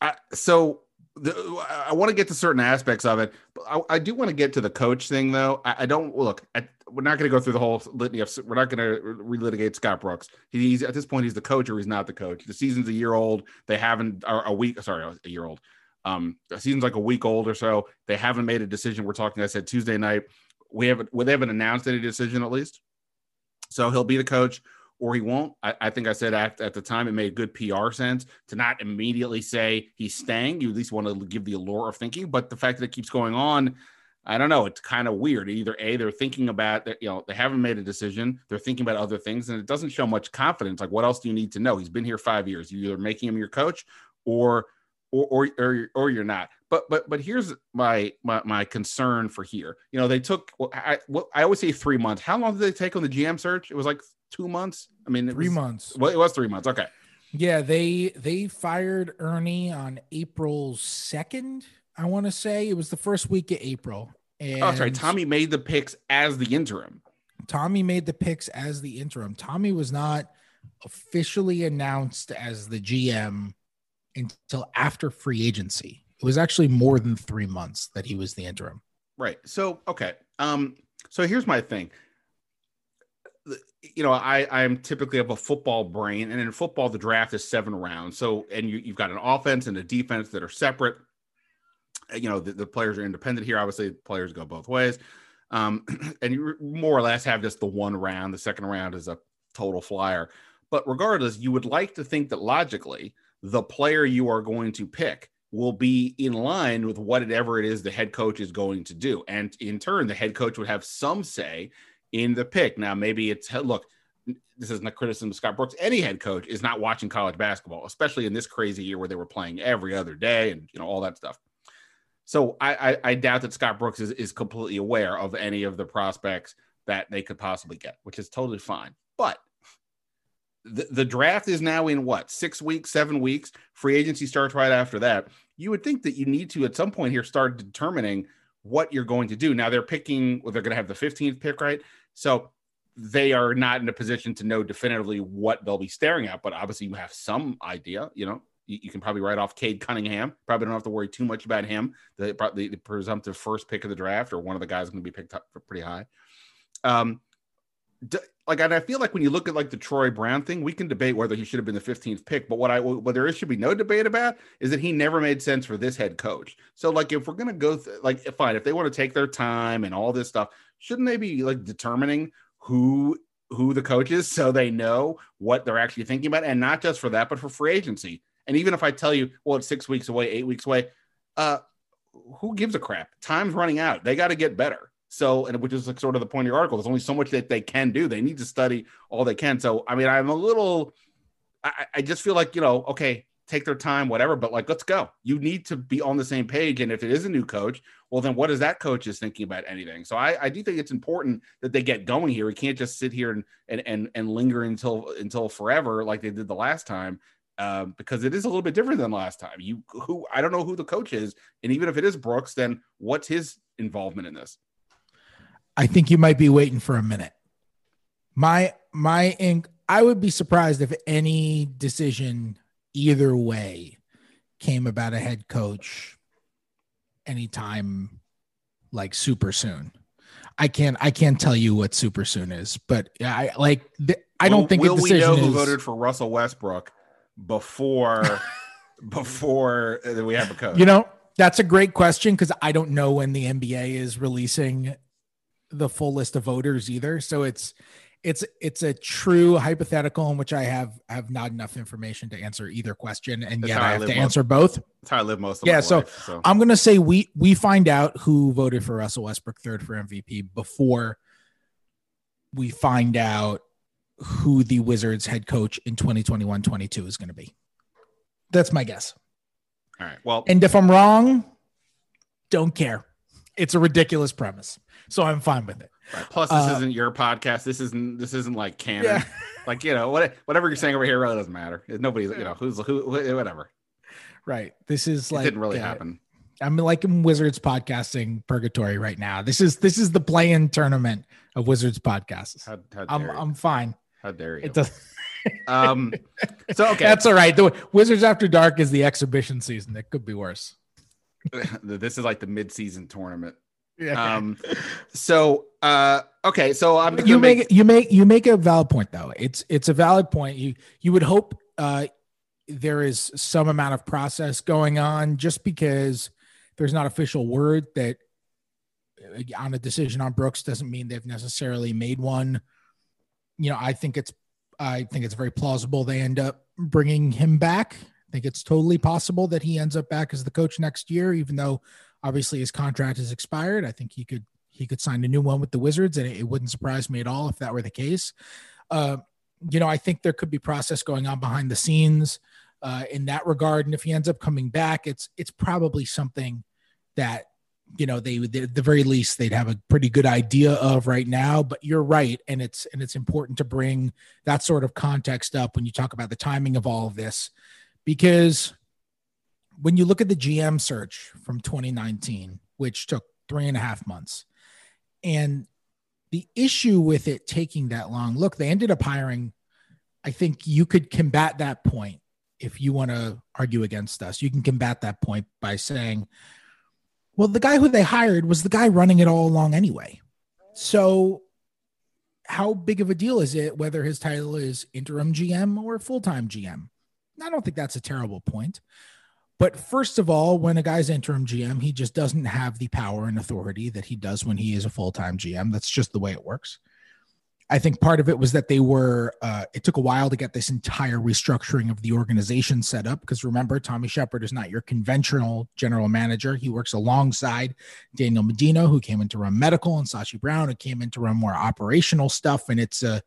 I, so the, I want to get to certain aspects of it, but I, I do want to get to the coach thing, though. I, I don't look. I, we're not going to go through the whole litany of. We're not going to relitigate Scott Brooks. He's at this point, he's the coach or he's not the coach. The season's a year old. They haven't or a week. Sorry, a year old. Um, the season's like a week old or so. They haven't made a decision. We're talking. I said Tuesday night. We haven't. Well, they haven't announced any decision at least. So he'll be the coach or he won't. I, I think I said at, at the time it made good PR sense to not immediately say he's staying. You at least want to give the allure of thinking, but the fact that it keeps going on, I don't know. It's kind of weird. Either a they're thinking about you know, they haven't made a decision. They're thinking about other things, and it doesn't show much confidence. Like, what else do you need to know? He's been here five years. You're either making him your coach, or or or or, or you're not. But but but here's my, my my concern for here. You know, they took. Well, I well, I always say three months. How long did they take on the GM search? It was like two months. I mean, three was- months Well, it was three months. Okay. Yeah, they they fired Ernie on April second. I want to say it was the first week of April. And Oh, sorry. Tommy made the picks as the interim. Tommy made the picks as the interim. Tommy was not officially announced as the GM until after free agency. It was actually more than three months that he was the interim. Right. So okay. Um. So here's my thing. You know, I I'm typically of a football brain, and in football, the draft is seven rounds. So, and you you've got an offense and a defense that are separate. You know, the, the players are independent here. Obviously, players go both ways. Um, *clears throat* and you more or less have just the one round. The second round is a total flyer. But regardless, you would like to think that logically, the player you are going to pick will be in line with whatever it is the head coach is going to do. And in turn, the head coach would have some say in the pick. Now, maybe it's look, this isn't a criticism of Scott Brooks. Any head coach is not watching college basketball, especially in this crazy year where they were playing every other day and you know all that stuff. So I, I, I doubt that Scott Brooks is, is completely aware of any of the prospects that they could possibly get, which is totally fine. But the, the draft is now in what six weeks, seven weeks. Free agency starts right after that. You would think that you need to at some point here start determining what you're going to do. Now they're picking, well, they're going to have the 15th pick, right? So they are not in a position to know definitively what they'll be staring at, but obviously you have some idea, you know. You, can probably write off Cade Cunningham. Probably don't have to worry too much about him. The, the, the presumptive first pick of the draft, or one of the guys going to be picked up pretty high. Um, like and I feel like when you look at like the Troy Brown thing, we can debate whether he should have been the 15th pick. But what I what there is should be no debate about is that he never made sense for this head coach. So like if we're gonna go th- like fine, if they want to take their time and all this stuff, shouldn't they be like determining who who the coach is so they know what they're actually thinking about, and not just for that, but for free agency. And even if I tell you, well, it's six weeks away, eight weeks away, uh, who gives a crap? Time's running out. They got to get better. So, and which is like sort of the point of your article. There's only so much that they can do. They need to study all they can. So, I mean, I'm a little, I, I just feel like, you know, okay, take their time, whatever, but like, let's go. You need to be on the same page. And if it is a new coach, well, then what is that coach is thinking about anything? So I, I do think it's important that they get going here. We can't just sit here and, and, and, and linger until, until forever, like they did the last time. Um, because it is a little bit different than last time. You who I don't know who the coach is, and even if it is Brooks, then what's his involvement in this? I think you might be waiting for a minute. My my ink. I would be surprised if any decision either way came about a head coach anytime like super soon. I can't I can't tell you what super soon is, but I like I don't think will we know who is, voted for Russell Westbrook before *laughs* before uh, we have a code? You know, that's a great question because I don't know when the NBA is releasing the full list of voters either. So it's it's it's a true hypothetical in which I have have not enough information to answer either question, and That's yet I have to most, answer both. That's how I live most of yeah, so, life, so I'm gonna say we we find out who voted for Russell Westbrook third for MVP before we find out who the Wizards head coach in 2021-22 is going to be. That's my guess. All right. Well, and if I'm wrong, don't care. It's a ridiculous premise so I'm fine with it. Right. Plus, this uh, isn't your podcast. This isn't this isn't like canon. Yeah. *laughs* like you know, what, whatever you're saying over here really doesn't matter. Nobody's you know who's who whatever. Right. This is like it didn't really uh, happen. I'm like in Wizards podcasting purgatory right now. This is this is the play-in tournament of Wizards podcasts. How, how I'm. I'm fine. How dare you? It does. *laughs* um. So okay, that's all right. The Wizards After Dark is the exhibition season. It could be worse. *laughs* this is like the mid-season tournament. Yeah. Um, so uh, okay, so I'm you make, make you make you make a valid point though. It's it's a valid point. You you would hope uh, there is some amount of process going on just because there's not official word that uh, on a decision on Brooks doesn't mean they've necessarily made one. You know, I think it's I think it's very plausible they end up bringing him back. I think it's totally possible that he ends up back as the coach next year, even though Obviously, his contract has expired. I think he could he could sign a new one with the Wizards, and it, it wouldn't surprise me at all if that were the case. Uh, you know, I think there could be process going on behind the scenes uh, in that regard. And if he ends up coming back, it's it's probably something that you know they would at the very least they'd have a pretty good idea of right now but you're right and it's and it's important to bring that sort of context up when you talk about the timing of all of this because when you look at the GM search from 2019, which took three and a half months, and the issue with it taking that long, look, they ended up hiring. I think you could combat that point if you want to argue against us. You can combat that point by saying, well, the guy who they hired was the guy running it all along anyway. So, how big of a deal is it whether his title is interim GM or full time GM? I don't think that's a terrible point. But first of all, when a guy's interim GM, he just doesn't have the power and authority that he does when he is a full time GM. That's just the way it works. I think part of it was that they were, uh, it took a while to get this entire restructuring of the organization set up. Because remember, Tommy Sheppard is not your conventional general manager. He works alongside Daniel Medina, who came in to run medical, and Sashi Brown, who came in to run more operational stuff. And it's a,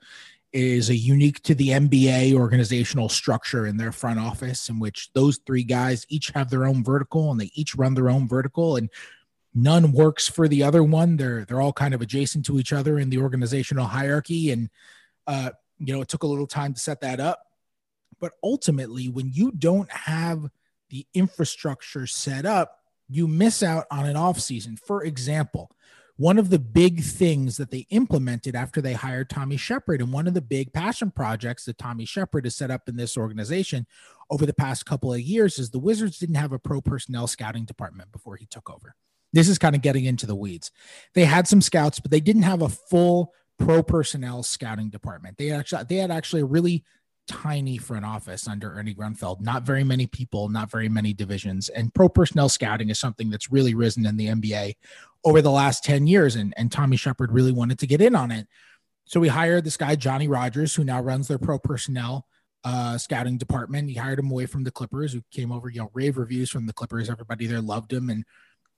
is a unique to the NBA organizational structure in their front office, in which those three guys each have their own vertical and they each run their own vertical, and none works for the other one. They're they're all kind of adjacent to each other in the organizational hierarchy, and uh, you know it took a little time to set that up. But ultimately, when you don't have the infrastructure set up, you miss out on an off season. For example, one of the big things that they implemented after they hired Tommy Sheppard, and one of the big passion projects that Tommy Sheppard has set up in this organization over the past couple of years is the Wizards didn't have a pro personnel scouting department before he took over. This is kind of getting into the weeds. They had some scouts, but they didn't have a full pro personnel scouting department. They actually they had actually a really tiny front office under Ernie Grunfeld. Not very many people, not very many divisions. And pro personnel scouting is something that's really risen in the NBA over the last 10 years. And, and Tommy Sheppard really wanted to get in on it. So we hired this guy, Johnny Rogers, who now runs their pro personnel uh, scouting department. He hired him away from the Clippers, who came over, you know, rave reviews from the Clippers. Everybody there loved him. And,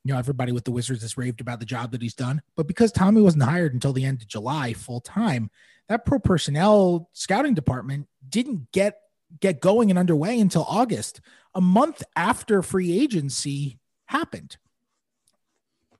you know, everybody with the Wizards has raved about the job that he's done. But because Tommy wasn't hired until the end of July full time, that pro personnel scouting department didn't get get going and underway until August, a month after free agency happened.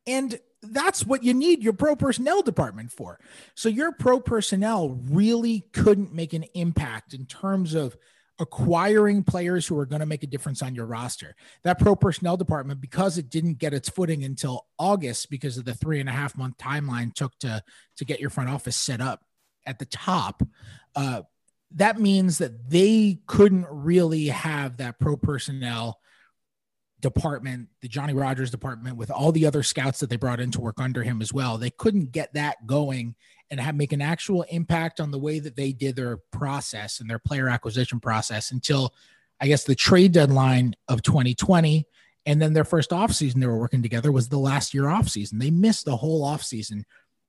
And that's what you need your pro personnel department for. So your pro personnel really couldn't make an impact in terms of acquiring players who are going to make a difference on your roster. That pro personnel department, because it didn't get its footing until August because of the three and a half month timeline took to to get your front office set up at the top, uh, that means that they couldn't really have that pro personnel department, the Johnny Rogers department, with all the other scouts that they brought in to work under him as well. They couldn't get that going and have make an actual impact on the way that they did their process and their player acquisition process until I guess the trade deadline of 2020. And then their first offseason they were working together was the last year offseason. They missed the whole offseason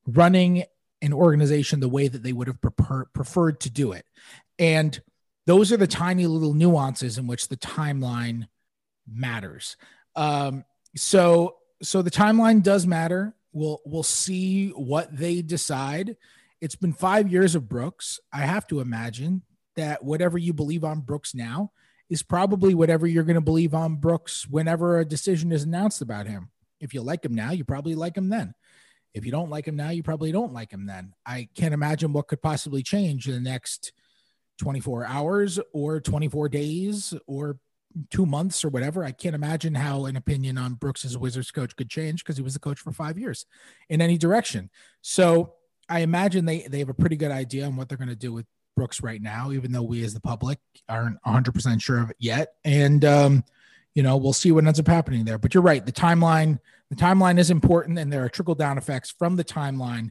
running an organization the way that they would have preferred to do it. And those are the tiny little nuances in which the timeline matters. Um, so so the timeline does matter. We'll we'll see what they decide. It's been five years of Brooks. I have to imagine that whatever you believe on Brooks now is probably whatever you're going to believe on Brooks whenever a decision is announced about him. If you like him now, you probably like him then. If you don't like him now, you probably don't like him then. I can't imagine what could possibly change in the next 24 hours or 24 days or two months or whatever. I can't imagine how an opinion on Brooks as Wizards coach could change because he was the coach for five years in any direction. So I imagine they, they have a pretty good idea on what they're going to do with Brooks right now, even though we as the public aren't 100% sure of it yet. And, um, you know, we'll see what ends up happening there. But you're right. The timeline, the timeline is important, and there are trickle down effects from the timeline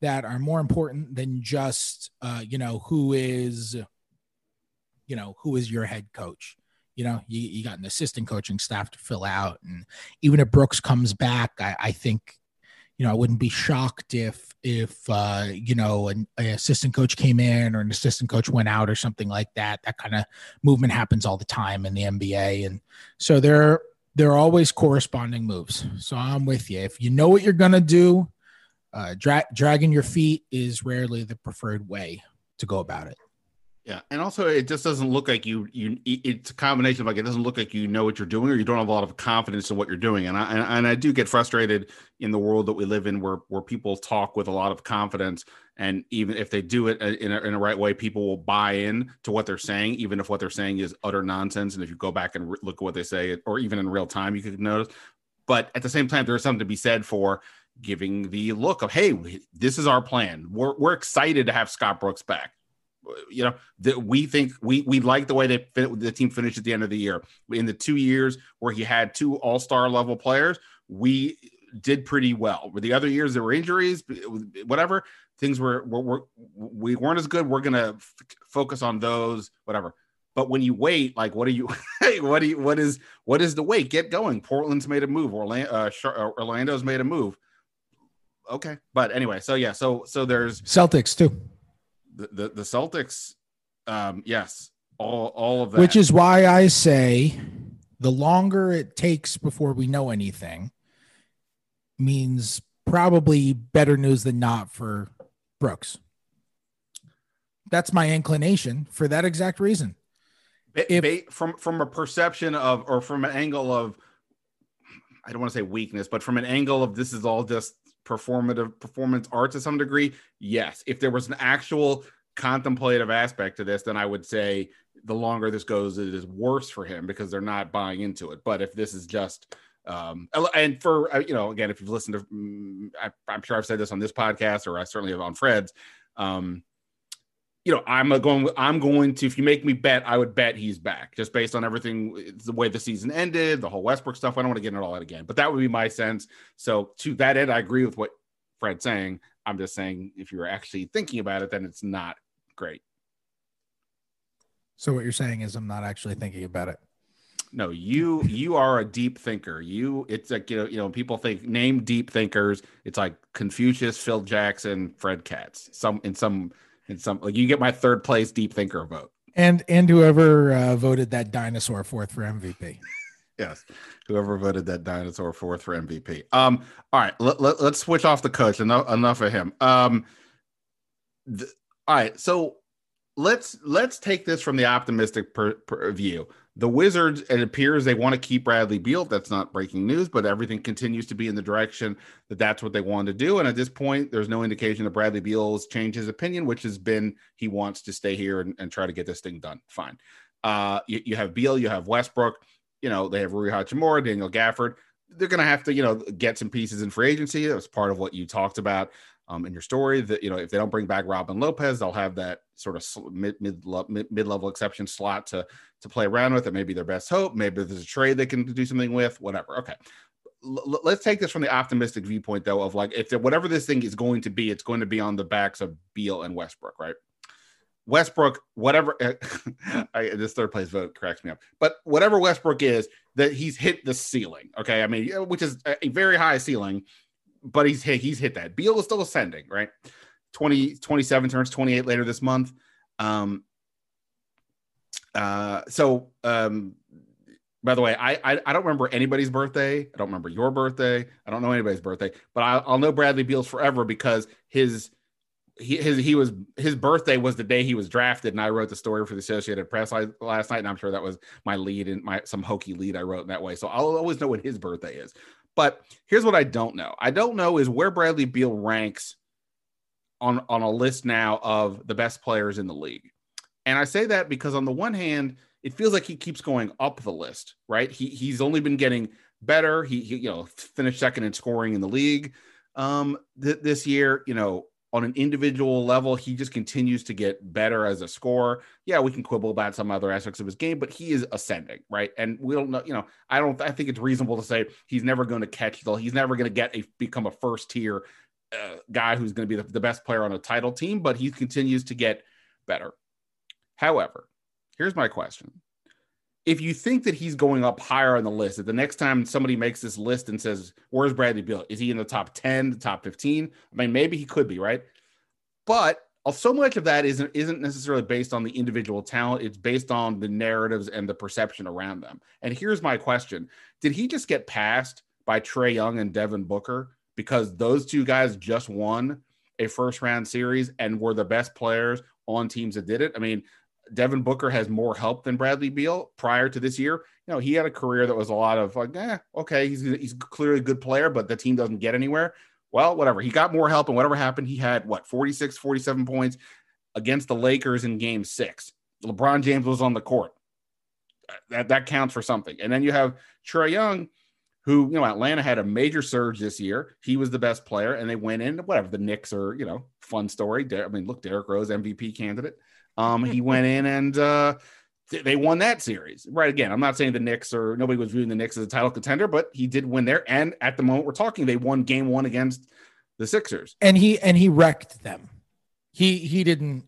that are more important than just, uh, you know, who is, you know, who is your head coach. You know, you, you got an assistant coaching staff to fill out, and even if Brooks comes back, I, I think you know, I wouldn't be shocked if if uh, you know an, an, assistant coach came in or an assistant coach went out or something like that. That kind of movement happens all the time in the NBA, and so there there are always corresponding moves. So I'm with you. If you know what you're gonna do, uh, dra- dragging your feet is rarely the preferred way to go about it. Yeah, and also it just doesn't look like you you it's a combination of like it doesn't look like you know what you're doing or you don't have a lot of confidence in what you're doing. And I and, and I do get frustrated in the world that we live in where where people talk with a lot of confidence and even if they do it uh, in a, in a right way people will buy in to what they're saying even if what they're saying is utter nonsense and if you go back and re- look at what they say or even in real time you could notice. But at the same time there's something to be said for giving the look of hey this is our plan. We're we're excited to have Scott Brooks back you know that we think we we like the way they the team finished at the end of the year. In the two years where he had two all-star level players we did pretty well. With the other years there were injuries whatever things were, were, were we weren't as good. We're gonna f- focus on those whatever. But when you wait like what are you *laughs* what do you what is what is the wait? Get going. Portland's made a move. Uh, uh, orlando's made a move. Okay. But anyway so yeah so so there's celtics too the the, Celtics, um, yes, all all of that. Which is why I say the longer it takes before we know anything means probably better news than not for Brooks. That's my inclination for that exact reason. If, from from a perception of or from an angle of I don't want to say weakness, but from an angle of this is all just performative performance art to some degree yes if there was an actual contemplative aspect to this then i would say the longer this goes it is worse for him because they're not buying into it but if this is just Um, and for uh, you know, again, if you've listened to, mm, I, am sure I've said this on this podcast, or I certainly have on Fred's. Um, you know, I'm going. I'm going to. If you make me bet, I would bet he's back, just based on everything, the way the season ended, the whole Westbrook stuff. I don't want to get into all that again, but that would be my sense. So to that end, I agree with what Fred's saying. I'm just saying, if you're actually thinking about it, then it's not great. So what you're saying is, I'm not actually thinking about it. No, you you are a deep thinker. You it's like you know you know people think name deep thinkers. It's like Confucius, Phil Jackson, Fred Katz. Some in some in some like you get my third place deep thinker vote. And and whoever uh, voted that dinosaur fourth for MVP. yes, whoever voted that dinosaur fourth for MVP. Um, all right, let, let, us switch off the coach. Enough enough of him. Um, the, all right, so let's let's take this from the optimistic per, per view the Wizards, it appears they want to keep Bradley Beal. That's not breaking news, but everything continues to be in the direction that that's what they want to do. And at this point, there's no indication that Bradley Beal's changed his opinion, which has been he wants to stay here and, and try to get this thing done. Fine. Uh, you, you, have Beal, you have Westbrook, you know, they have Rui Hachimura, Daniel Gafford. They're going to have to, you know, get some pieces in free agency. That was part of what you talked about um, in your story that you know if they don't bring back Robin Lopez, they'll have that sort of mid mid mid level exception slot to to play around with. It may be their best hope. Maybe there's a trade they can do something with. Whatever. Okay. L- let's take this from the optimistic viewpoint though of like if whatever this thing is going to be, it's going to be on the backs of Beal and Westbrook, right? Westbrook, whatever *laughs* I, this third place vote cracks me up, but whatever Westbrook is, that he's hit the ceiling. Okay, I mean, which is a very high ceiling but he's hit, he's hit that. Beal is still ascending, right? 20, 27 turns 28 later this month. Um, uh, so, um, by the way, I, I, I don't remember anybody's birthday. I don't remember your birthday. I don't know anybody's birthday, but I, will know Bradley Beal's forever because his he his he was his birthday was the day he was drafted, and I wrote the story for the Associated Press last night, and I'm sure that was my lead and my some hokey lead I wrote in that way. So I'll always know what his birthday is. But here's what I don't know. I don't know is where Bradley Beal ranks on on a list now of the best players in the league. And I say that because on the one hand, it feels like he keeps going up the list, right? He he's only been getting better. He, he you know finished second in scoring in the league um th- this year. You know on an individual level, he just continues to get better as a scorer. Yeah, we can quibble about some other aspects of his game, but he is ascending, right? And we don't know, you know, I don't, I think it's reasonable to say he's never going to catch he's never going to get a become a first tier uh, guy who's going to be the, the best player on a title team, but he continues to get better. However, here's my question. If you think that he's going up higher on the list, that the next time somebody makes this list and says, Where's Bradley Beal? Is he in the top 10, the top 15? I mean, maybe he could be, right? But uh, so much of that isn't isn't necessarily based on the individual talent it's based on the narratives and the perception around them and here's my question did he just get passed by Trae young and devin booker because those two guys just won a first round series and were the best players on teams that did it i mean devin booker has more help than bradley beal prior to this year you know he had a career that was a lot of like eh, okay he's, he's clearly a good player but the team doesn't get anywhere well, whatever. He got more help, and whatever happened, he had what 46, 47 points against the Lakers in game six. LeBron James was on the court. That, that counts for something. And then you have Trae Young, who, you know, Atlanta had a major surge this year. He was the best player, and they went in, whatever. The Knicks are, you know, fun story. I mean, look, Derrick Rose, MVP candidate. Um, he went in and uh, they won that series. Right. Again, I'm not saying the Knicks or nobody was viewing the Knicks as a title contender, but he did win there. And at the moment we're talking, they won game one against the Sixers. And he and he wrecked them. He he didn't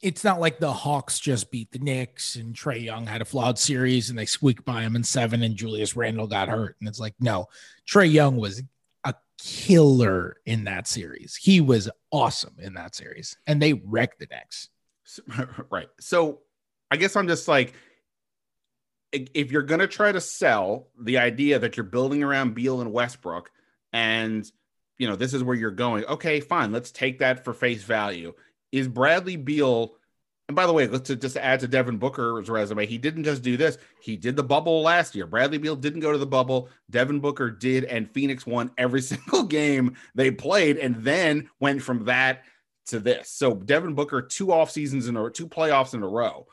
it's not like the Hawks just beat the Knicks and Trae Young had a flawed series and they squeaked by him in seven and Julius Randle got hurt. And it's like, no, Trae Young was a killer in that series. He was awesome in that series. And they wrecked the Knicks. *laughs* Right. So I guess I'm just like, if you're going to try to sell the idea that you're building around Beal and Westbrook, and you know this is where you're going, okay, fine, let's take that for face value. Is Bradley Beal? And by the way, let's just add to Devin Booker's resume. He didn't just do this; he did the bubble last year. Bradley Beal didn't go to the bubble. Devin Booker did, and Phoenix won every *laughs* single game they played, and then went from that to this. So Devin Booker, two off seasons in a two playoffs in a row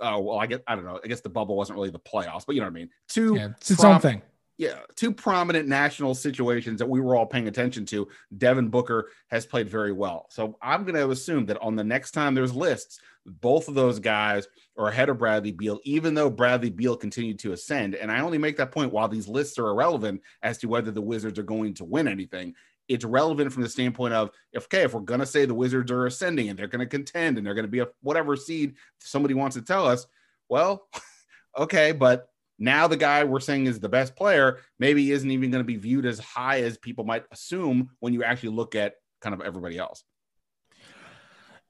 oh well, I guess I don't know. I guess the bubble wasn't really the playoffs, but you know what I mean. Two, yeah, it's its own thing. yeah, two prominent national situations that we were all paying attention to. Devin Booker has played very well. So I'm going to assume that on the next time there's lists, both of those guys are ahead of Bradley Beal, even though Bradley Beal continued to ascend. And I only make that point while these lists are irrelevant as to whether the Wizards are going to win anything. It's relevant from the standpoint of, if, okay, if we're to say the Wizards are ascending and they're to contend and they're to be a whatever seed somebody wants to tell us, well, *laughs* okay, but now the guy we're saying is the best player maybe isn't even going to be viewed as high as people might assume when you actually look at kind of everybody else.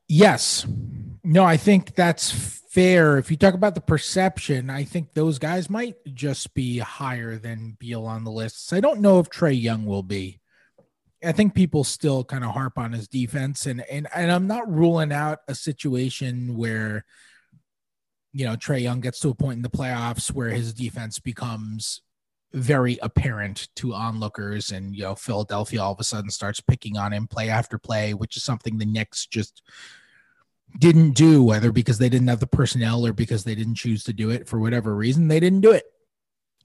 Yes. No, I think that's fair. If you talk about the perception, I think those guys might just be higher than Beal on the lists. I don't know if Trae Young will be. I think people still kind of harp on his defense, and and and I'm not ruling out a situation where you know, Trae Young gets to a point in the playoffs where his defense becomes very apparent to onlookers, and you know, Philadelphia all of a sudden starts picking on him play after play, which is something the Knicks just didn't do, whether because they didn't have the personnel or because they didn't choose to do it for whatever reason, they didn't do it.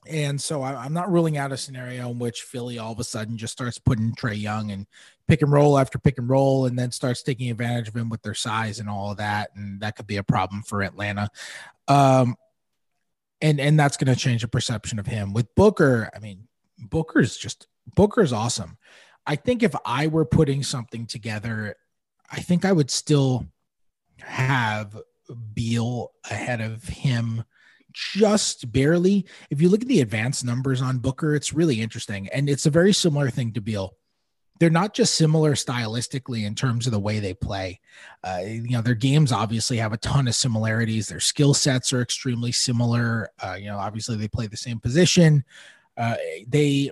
And so I, am not ruling out a scenario in which Philly all of a sudden just starts putting Trae Young and pick and roll after pick and roll and then starts taking advantage of him with their size and all of that. And that could be a problem for Atlanta. Um, and and that's going to change the perception of him. With Booker, I mean, Booker's just Booker's awesome. I think if I were putting something together, I think I would still have Beal ahead of him just barely. If you look at the advanced numbers on Booker, it's really interesting. And it's a very similar thing to Beal. They're not just similar stylistically in terms of the way they play. Uh, you know, their games obviously have a ton of similarities. Their skill sets are extremely similar. Uh, you know, obviously they play the same position. Uh, they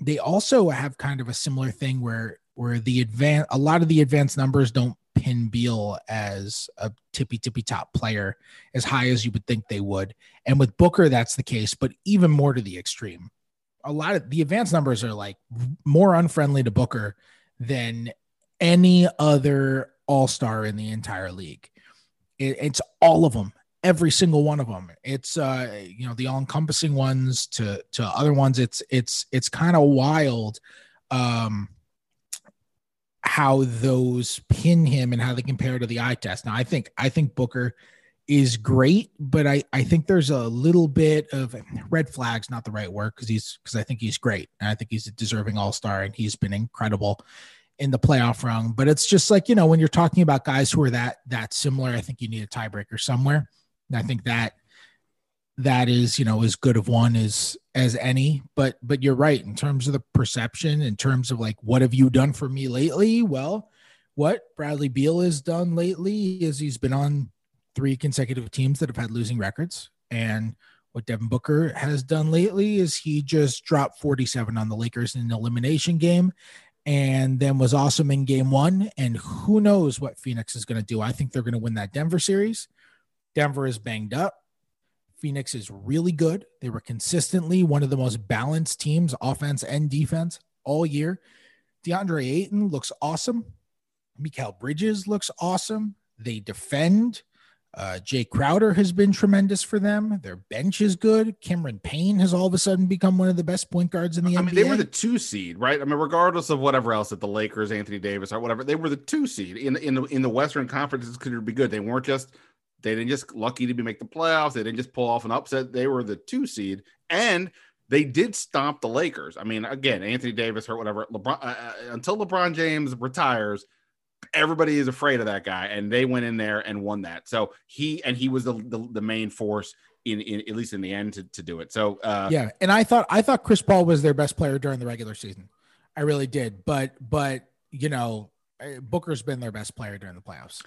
they also have kind of a similar thing where where the advance a lot of the advanced numbers don't pin Beal as a tippy tippy top player as high as you would think they would. And with Booker, that's the case, but even more to the extreme. A lot of the advanced numbers are like more unfriendly to Booker than any other all star in the entire league. It, it's all of them, every single one of them. It's uh, you know the all encompassing ones to to other ones. It's it's it's kind of wild. Um, how those pin him and how they compare to the eye test. Now, I think I think Booker is great, but I I think there's a little bit of red flags, not the right word, because he's because I think he's great and I think he's a deserving All Star and he's been incredible in the playoff run. But it's just like you know when you're talking about guys who are that that similar, I think you need a tiebreaker somewhere. And I think that that is you know as good of one as as any but but you're right in terms of the perception in terms of like what have you done for me lately? Well what bradley beal has done lately is he's been on three consecutive teams that have had losing records and what devin booker has done lately is he just dropped 47 on the lakers in an elimination game and then was awesome in game one and who knows what phoenix is going to do. I think they're going to win that denver series. Denver is banged up Phoenix is really good. They were consistently one of the most balanced teams, offense and defense, all year. DeAndre Ayton looks awesome. Mikal Bridges looks awesome. They defend. Uh, Jae Crowder has been tremendous for them. Their bench is good. Cameron Payne has all of a sudden become one of the best point guards in the I NBA. Mean, they were the two seed, right? I mean, regardless of whatever else that the Lakers, Anthony Davis, or whatever, they were the two seed in in the in the Western Conference. Could be good. They weren't just they didn't just lucky to be make the playoffs. They didn't just pull off an upset. They were the two seed, and they did stomp the Lakers. I mean, again, Anthony Davis or whatever. LeBron uh, uh, until LeBron James retires, everybody is afraid of that guy, and they went in there and won that. So he and he was the the, the main force in, in at least in the end to, to do it. So uh, yeah, and I thought I thought Chris Paul was their best player during the regular season. I really did, but but you know, Booker's been their best player during the playoffs.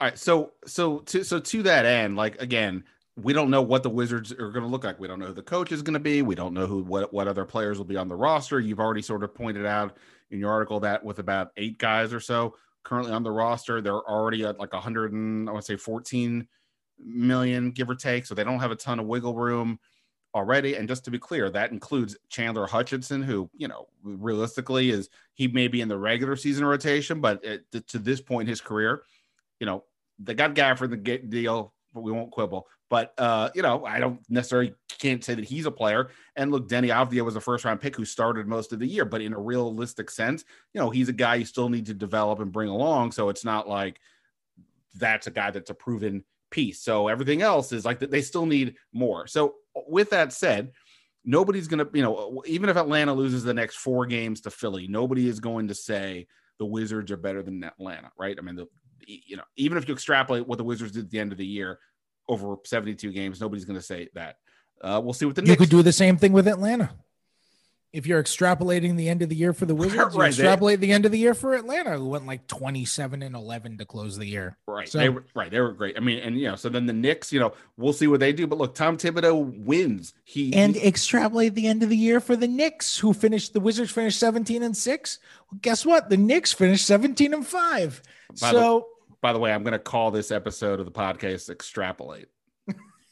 All right, so so to so to that end, like again, we don't know what the Wizards are going to look like. We don't know who the coach is going to be. We don't know who what what other players will be on the roster. You've already sort of pointed out in your article that with about eight guys or so currently on the roster, they're already at like a 100 and I want to say 14 million, give or take. So they don't have a ton of wiggle room already. And just to be clear, that includes Chandler Hutchison, who you know realistically is he may be in the regular season rotation, but to this point in his career, you know they got Gafford the deal. but we won't quibble. But uh, you know, I don't necessarily can't say that he's a player. And look, Deni Avdija was a first round pick who started most of the year, but in a realistic sense, you know, he's a guy you still need to develop and bring along. So it's not like that's a guy that's a proven piece. So everything else is like they still need more. So with that said, nobody's going to, you know, even if Atlanta loses the next four games to Philly, nobody is going to say the Wizards are better than Atlanta, right? I mean, the, you know, even if you extrapolate what the Wizards did at the end of the year over 72 games, nobody's going to say that. Uh, we'll see what the you Knicks could do the same thing with Atlanta if you're extrapolating the end of the year for the *laughs* Wizards, right, extrapolate they, the end of the year for Atlanta, who went like 27 and 11 to close the year. Right. So, they were, right. They were great. I mean, and you know, so then the Knicks, you know, we'll see what they do. But look, Tom Thibodeau wins. He and he, extrapolate the end of the year for the Knicks, who finished the Wizards finished 17 and six. Well, guess what? The Knicks finished 17 and five. So, the, by the way, I'm going to call this episode of the podcast "Extrapolate."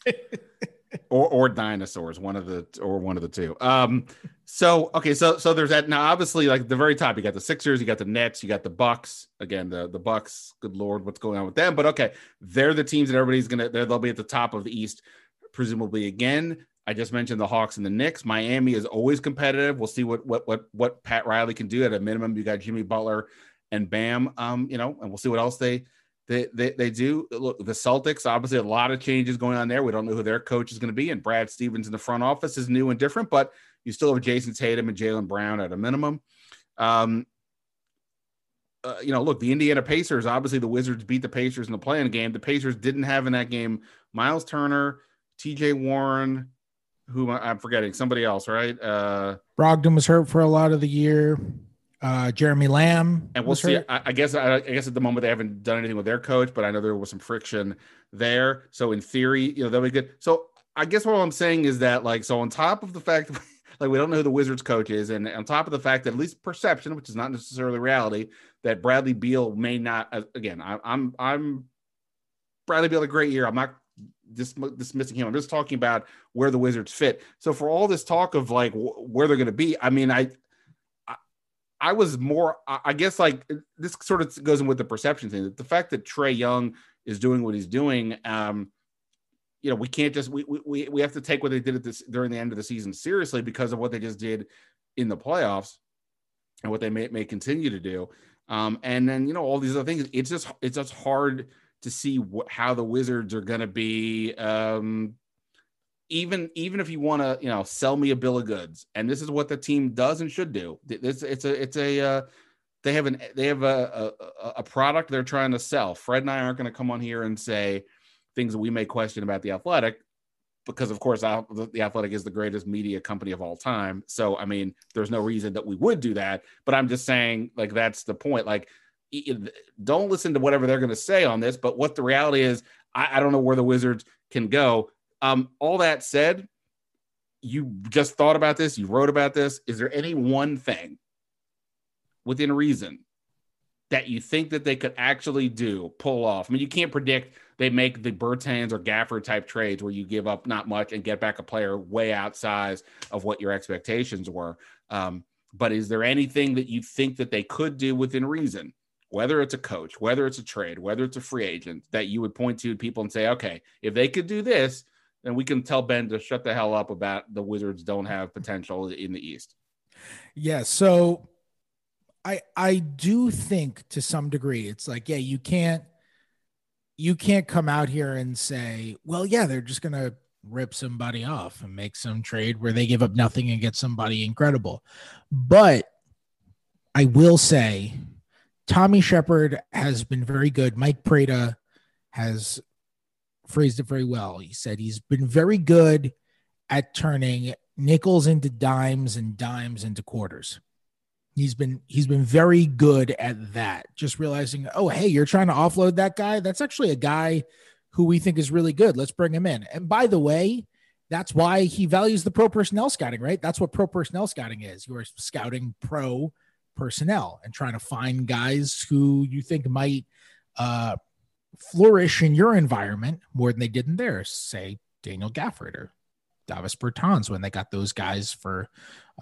*laughs* or or dinosaurs, one of the or one of the two. Um, so okay, so so there's that. Now, obviously, like the very top, you got the Sixers, you got the Nets, you got the Bucks. Again, the the Bucks. Good lord, what's going on with them? But okay, they're the teams that everybody's gonna. They'll be at the top of the East, presumably again. I just mentioned the Hawks and the Knicks. Miami is always competitive. We'll see what what what what Pat Riley can do. At a minimum, you got Jimmy Butler and Bam. Um, you know, and we'll see what else they they, they, do look the Celtics. Obviously, a lot of changes going on there. We don't know who their coach is going to be, and Brad Stevens in the front office is new and different. But you still have Jayson Tatum and Jaylen Brown at a minimum. Um, uh, you know, look, the Indiana Pacers. Obviously, the Wizards beat the Pacers in the playing game. The Pacers didn't have in that game Miles Turner, T.J. Warren, who I'm forgetting, somebody else, right? Uh, Brogdon was hurt for a lot of the year uh, Jeremy Lamb. And we'll see. I, I, guess I, I, guess at the moment they haven't done anything with their coach, but I know there was some friction there. So in theory, you know, they'll be good. So I guess what I'm saying is that like so on top of the fact that *laughs* like we don't know who the Wizards coach is, and on top of the fact that at least perception, which is not necessarily reality, that Bradley Beal may not uh, again, I, I'm I'm Bradley Beal a great year. I'm not dis- dismissing him. I'm just talking about where the Wizards fit. So for all this talk of like where they're going to be, I mean, I I was more, I guess, like this sort of goes in with the perception thing. That The fact that Trae Young is doing what he's doing, um, you know, we can't just we we we have to take what they did at this during the end of the season seriously because of what they just did in the playoffs and what they may may continue to do. Um, and then you know all these other things. It's just it's just hard to see wh- how the Wizards are going to be um, even even if you want to you know sell me a bill of goods and this is what the team does and should do it's it's a it's a uh, they have an they have a, a, a product they're trying to sell. Fred and i aren't going to come on here and say things that we may question about the athletic because of course the athletic is the greatest media company of all time. So i mean there's no reason that we would do that but i'm just saying like that's the point. Like don't listen to whatever they're going to say on this but what the reality is I, I don't know where the wizards can go um, all that said, you just thought about this, you wrote about this. Is there any one thing within reason that you think that they could actually do, pull off? I mean, you can't predict they make the Bertans or Gafford type trades where you give up not much and get back a player way outside of what your expectations were. Um, but is there anything that you think that they could do within reason? Whether it's a coach, whether it's a trade, whether it's a free agent, that you would point to people and say, okay, if they could do this, and we can tell Ben to shut the hell up about the Wizards don't have potential in the East. Yeah, so I I do think to some degree it's like yeah, you can't you can't come out here and say, well, yeah, they're just to rip somebody off and make some trade where they give up nothing and get somebody incredible. But I will say Tommy Sheppard has been very good. Mike Prada has phrased it very well. He said he's been very good at turning nickels into dimes and dimes into quarters. He's been he's been very good at that. Just realizing, oh hey, you're trying to offload that guy. That's actually a guy who we think is really good. Let's bring him in. And by the way, that's why he values the pro personnel scouting, right? That's what pro personnel scouting is. You are scouting pro personnel and trying to find guys who you think might uh, flourish in your environment more than they did in theirs. Say Daniel Gafford or Davis Bertans when they got those guys for,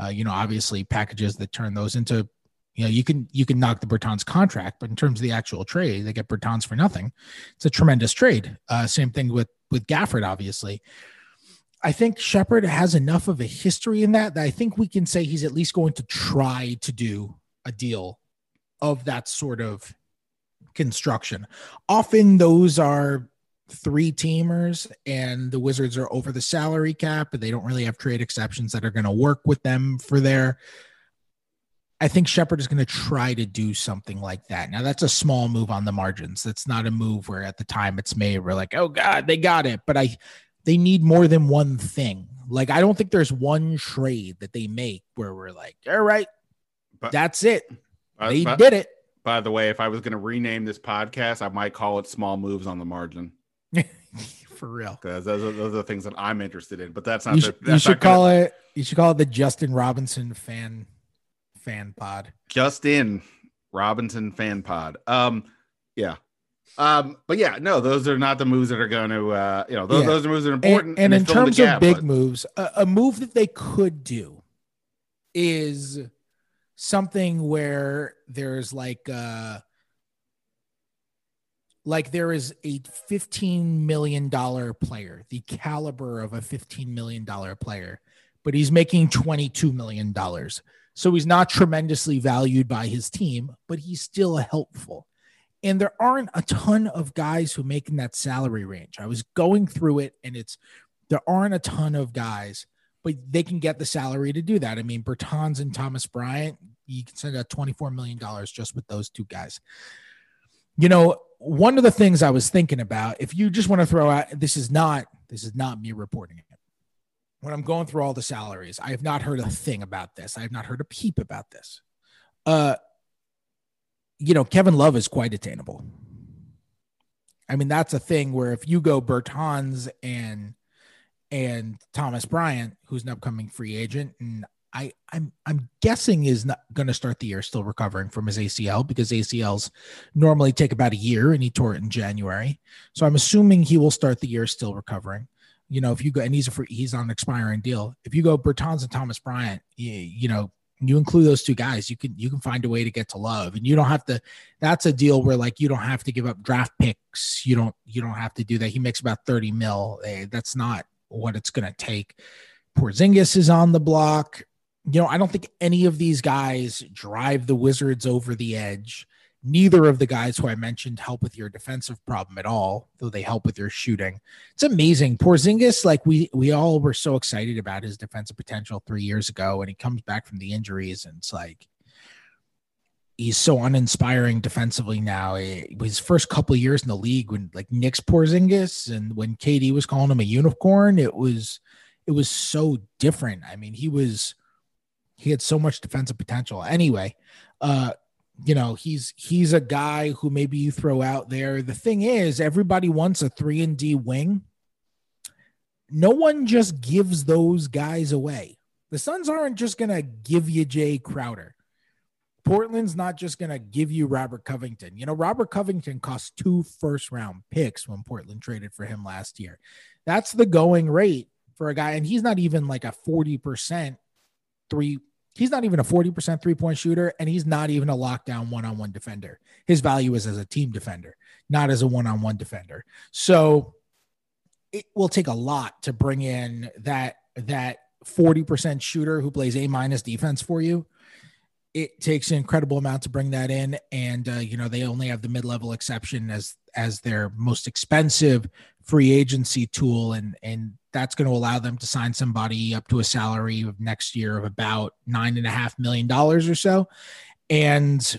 uh, you know, obviously packages that turn those into, You know, you can you can knock the Bertans contract, but in terms of the actual trade, they get Bertans for nothing. It's a tremendous trade. Uh, same thing with with Gafford, obviously. I think Sheppard has enough of a history in that that I think we can say he's at least going to try to do a deal of that sort of construction. Often those are three teamers and the Wizards are over the salary cap and they don't really have trade exceptions that are going to work with them for their I think Sheppard is going to try to do something like that. Now that's a small move on the margins. That's not a move where at the time it's made we're like, "Oh god, they got it." But I they need more than one thing. Like I don't think there's one trade that they make where we're like, "All right, but, that's it." Uh, they but, did it. By the way, if I was going to rename this podcast, I might call it "Small Moves on the Margin." *laughs* For real, because those are, those are the things that I'm interested in. But that's not. You, the, that's you should call gonna... it. You should call it the Justin Robinson fan fan pod. Justin Robinson fan pod. Um, yeah. Um, but yeah, no, those are not the moves that are going to, uh, you know, those, yeah. those are moves that are important. And, and, in terms gap, of big but... moves, a, a move that they could do is something where there's like, uh, like there is a $15 million player, the caliber of a $15 million player, but he's making $22 million. So he's not tremendously valued by his team, but he's still helpful. And there aren't a ton of guys who make in that salary range. I was going through it and it's there aren't a ton of guys, but they can get the salary to do that. I mean, Bertans and Thomas Bryant, you can send out $24 million just with those two guys. You know, one of the things I was thinking about, if you just want to throw out, this is not, this is not me reporting it when I'm going through all the salaries, I have not heard a thing about this. I have not heard a peep about this. Uh, you know, Kevin Love is quite attainable. I mean, that's a thing where if you go Bertans and and Thomas Bryant, who's an upcoming free agent, and I I'm I'm guessing is not going to start the year still recovering from his ACL because ACLs normally take about a year, and he tore it in January. So I'm assuming he will start the year still recovering you know, if you go and he's a free, he's on an expiring deal. If you go Bertans and Thomas Bryant, you, you know, you include those two guys, you can you can find a way to get to love, and you don't have to. That's a deal where like you don't have to give up draft picks. You don't you don't have to do that. He makes about thirty mil. Eh, that's not what it's going to take. Porzingis is on the block. You know, I don't think any of these guys drive the Wizards over the edge. Neither of the guys who I mentioned help with your defensive problem at all, though they help with your shooting. It's amazing. Porzingis, like we we all were so excited about his defensive potential three years ago, and he comes back from the injuries, and it's like he's so uninspiring defensively now. His first couple years in the league, when like Knicks Porzingis, and when KD was calling him a unicorn, it was it was so different. I mean, he was he had so much defensive potential. Anyway, uh, you know he's he's a guy who maybe you throw out there the thing is everybody wants a 3 and D wing no one just gives those guys away the Suns aren't just to give you Jae Crowder Portland's not just going to give you Robert Covington. You know, Robert Covington cost two first round picks when Portland traded for him last year. That's the going rate for a guy. And he's not even like a 40% three He's not even a 40% three point shooter, and he's not even a lockdown one on one defender. His value is as a team defender, not as a one on one defender. So it will take a lot to bring in that that 40% shooter who plays A minus defense for you. It takes an incredible amount to bring that in, and uh, you know they only have the mid level exception as as their most expensive free agency tool, and and that's going to allow them to sign somebody up to a salary of next year of about nine and a half million dollars or so. And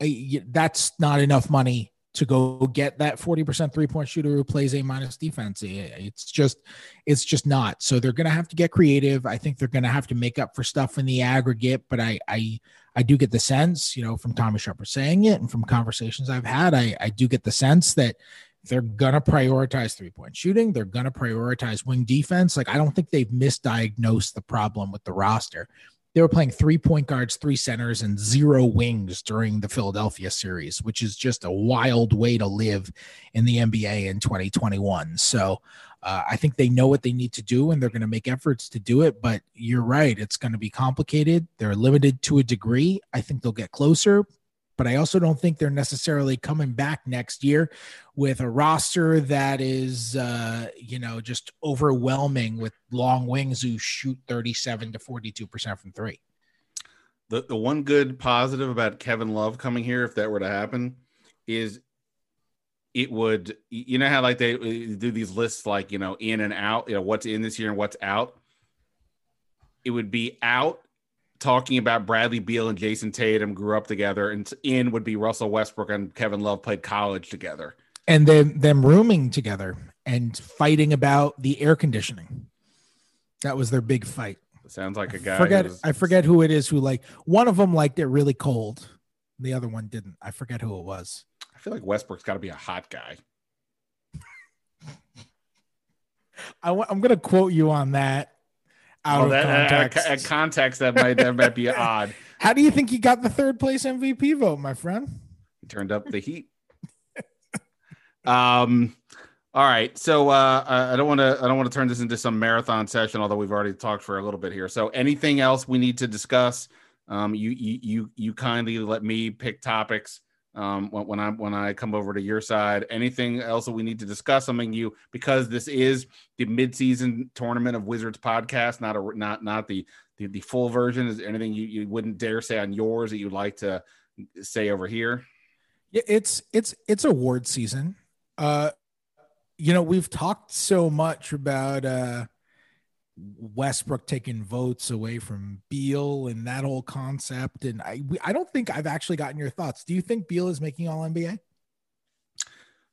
uh, that's not enough money to go get that 40% three point shooter who plays a minus defense. It's just, it's just not. So they're going to have to get creative. I think they're going to have to make up for stuff in the aggregate, but I, I, I do get the sense, you know, from Tommy Sheppard saying it and from conversations I've had, I, I do get the sense that they're going to prioritize three point shooting. They're going to prioritize wing defense. Like, I don't think they've misdiagnosed the problem with the roster. They were playing three point guards, three centers, and zero wings during the Philadelphia series, which is just a wild way to live in the NBA in 2021. So uh, I think they know what they need to do and they're going to make efforts to do it. But you're right, it's going to be complicated. They're limited to a degree. I think they'll get closer, but I also don't think they're necessarily coming back next year with a roster that is, uh, you know, just overwhelming with long wings who shoot 37 to 42% from three. The, the one good positive about Kevin Love coming here, if that were to happen, is it would, you know, how like they do these lists, like, you know, in and out, you know, what's in this year and what's out. It would be out talking about Bradley Beal and Jayson Tatum grew up together, and in would be Russell Westbrook and Kevin Love played college together, and then them rooming together and fighting about the air conditioning. That was their big fight. Sounds like a guy. I forget. I forget who it is. Who like one of them liked it really cold. The other one didn't. I forget who it was. I feel like Westbrook's got to be a hot guy. *laughs* I w- I'm going to quote you on that out well, of that, uh, context. Uh, context that might that might be odd. *laughs* How do you think he got the third place MVP vote, my friend? He turned up the heat. *laughs* um. All right, so uh, I don't want to I don't want to turn this into some marathon session, although we've already talked for a little bit here. So, anything else we need to discuss? Um, you you you you kindly let me pick topics um, when, when I when I come over to your side. Anything else that we need to discuss? Something you because this is the midseason tournament of Wizards podcast, not a not not the the, the full version. Is anything you, you wouldn't dare say on yours that you'd like to say over here? Yeah, it's it's it's award season. Uh, you know, we've talked so much about uh Westbrook taking votes away from Beal and that whole concept. And I, I don't think I've actually gotten your thoughts. Do you think Beal is making All NBA?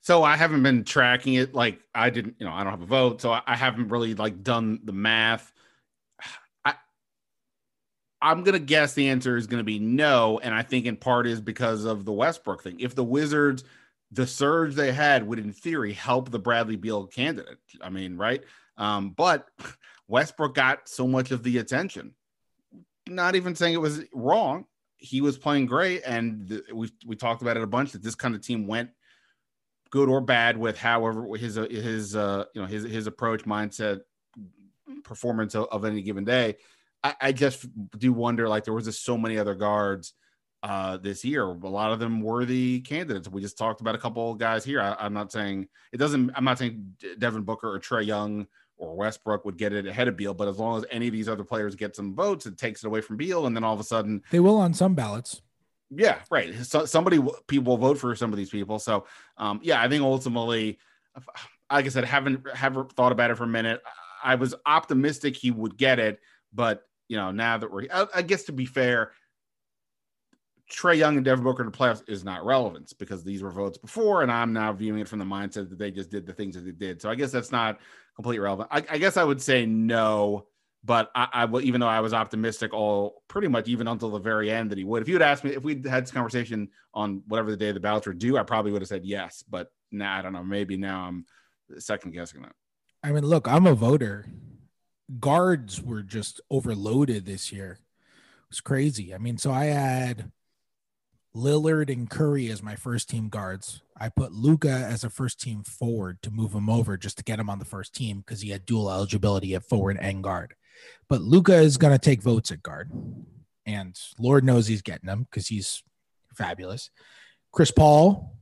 So I haven't been tracking it. Like I didn't, you know, I don't have a vote, so I haven't really like done the math. *sighs* I, I'm gonna guess the answer is gonna be no, and I think in part is because of the Westbrook thing. If the Wizards, the surge they had would in theory help the Bradley Beal candidate. I mean, right? Um, but *laughs* Westbrook got so much of the attention. Not even saying it was wrong. He was playing great, and th- we we talked about it a bunch. That this kind of team went good or bad with however his his uh, you know his his approach, mindset, performance of, of any given day. I, I, just do wonder. Like there was just so many other guards uh, this year. A lot of them were the candidates. We just talked about a couple of guys here. I, am not saying it doesn't. I'm not saying Devin Booker or Trae Young or Westbrook would get it ahead of Beal. But as long as any of these other players get some votes, it takes it away from Beal, and then all of a sudden they will on some ballots. Yeah, right. So somebody people will vote for some of these people. So um, yeah, I think ultimately, like I said, haven't haven't thought about it for a minute. I was optimistic he would get it, but you know now that we're, I, I guess to be fair, Trae Young and Devin Booker in the playoffs is not relevant because these were votes before, and I'm now viewing it from the mindset that they just did the things that they did. So I guess that's not completely relevant. I, I guess I would say no, but I, I will, even though I was optimistic all pretty much even until the very end that he would. If you had asked me if we'd had this conversation on whatever the day the ballots were due, I probably would have said yes. But now nah, I don't know. Maybe now I'm second guessing that. I mean, look, I'm a voter. Guards were just overloaded this year. It was crazy. I mean, so I had Lillard and Curry as my first team guards. I put Luka as a first team forward to move him over just to get him on the first team because he had dual eligibility at forward and guard. But Luka is going to take votes at guard. And Lord knows he's getting them because he's fabulous. Chris Paul,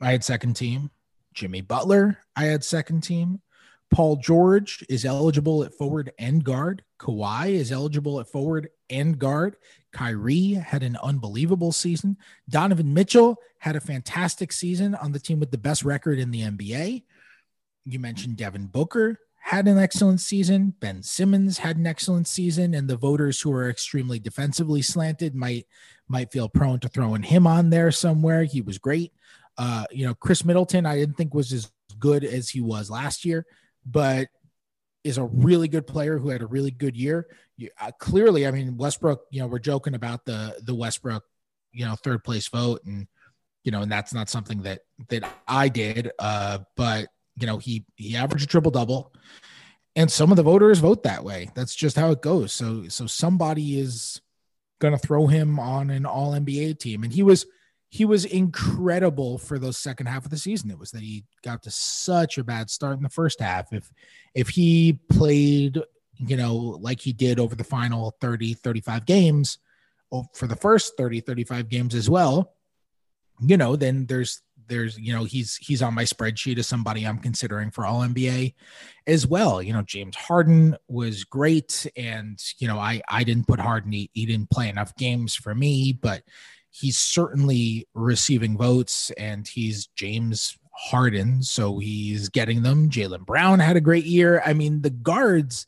I had second team. Jimmy Butler, I had second team. Paul George is eligible at forward and guard. Kawhi is eligible at forward and guard. Kyrie had an unbelievable season. Donovan Mitchell had a fantastic season on the team with the best record in the NBA. You mentioned Devin Booker had an excellent season. Ben Simmons had an excellent season, and the voters who are extremely defensively slanted might might feel prone to throwing him on there somewhere. He was great. Uh, you know, Khris Middleton, I didn't think was as good as he was last year but is a really good player who had a really good year. You, uh, clearly, I mean Westbrook. You know, we're joking about the the Westbrook, you know, third place vote, and you know, and that's not something that that I did. Uh, but you know, he he averaged a triple double, and some of the voters vote that way. That's just how it goes. So so somebody is going to throw him on an all NBA team. And he was he was incredible for the second half of the season. It was that he got to such a bad start in the first half. If if he played, you know, like he did over the final 30, 35 games, for the first 30, 35 games as well, you know, then there's there's you know he's he's on my spreadsheet as somebody I'm considering for all NBA as well. You know, James Harden was great, and you know I I didn't put Harden he, he didn't play enough games for me, but he's certainly receiving votes, and he's James Harden, so he's getting them. Jaylen Brown had a great year. I mean, the guards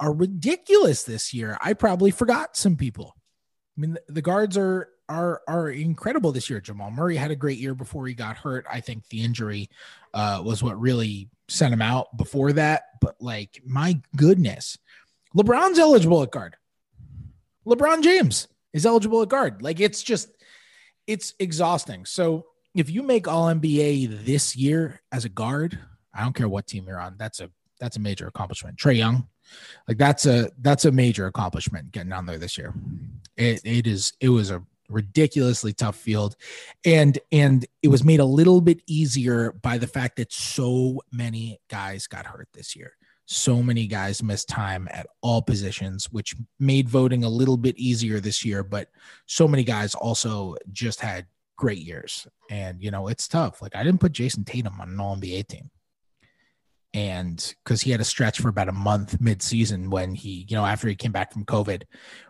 are ridiculous this year. I probably forgot some people. I mean, the, guards are are are incredible this year. Jamal Murray had a great year before he got hurt. I think the injury uh, was what really sent him out before that. But like, my goodness, LeBron's eligible at guard. LeBron James is eligible at guard. Like, it's just it's exhausting. So if you make All NBA this year as a guard, I don't care what team you're on. That's a that's a major accomplishment. Trae Young, like that's a that's a major accomplishment getting on there this year. It it is it was a ridiculously tough field and and it was made a little bit easier by the fact that so many guys got hurt this year so many guys missed time at all positions which made voting a little bit easier this year but so many guys also just had great years. And you know it's tough. Like i didn't put Jayson tatum on an all nba team. And because he had a stretch for about a month mid-season when he you know after he came back from covid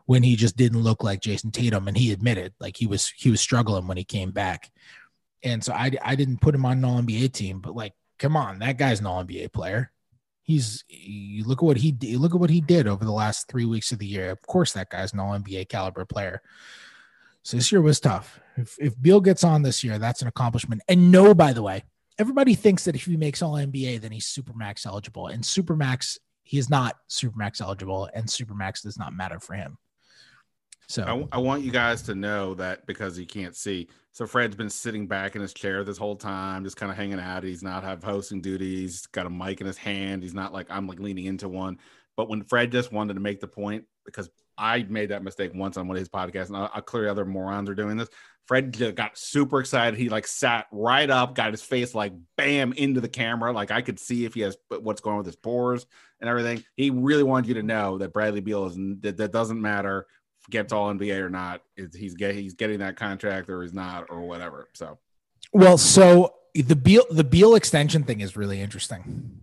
when he just didn't look like Jayson tatum and he admitted like he was he was struggling when he came back. And so i, I didn't put him on an all nba team but like come on that guy's an all nba player he's you look at what he did look at what he did over the last three weeks of the year of course that guy's an all nba caliber player so this year was tough if, if beal gets on this year that's an accomplishment and no by the way everybody thinks that if he makes all NBA, then he's supermax eligible. And supermax, he is not supermax eligible, and supermax does not matter for him. So I, I, want you guys to know that because he can't see. So Fred's been sitting back in his chair this whole time, just kind of hanging out. He's not have hosting duties. He's got a mic in his hand. He's not like I'm like leaning into one. But when Fred just wanted to make the point, because I made that mistake once on one of his podcasts, and I, clearly other morons are doing this. Fred got super excited. He like sat right up, got his face like bam into the camera. Like I could see if he has uh, what's going on with his pores and everything. He really wanted you to know that Bradley Beal is that doesn't matter gets all NBA or not. Is He's get he's getting that contract or he's not or whatever. So, well, so the Beal the Beal extension thing is really interesting.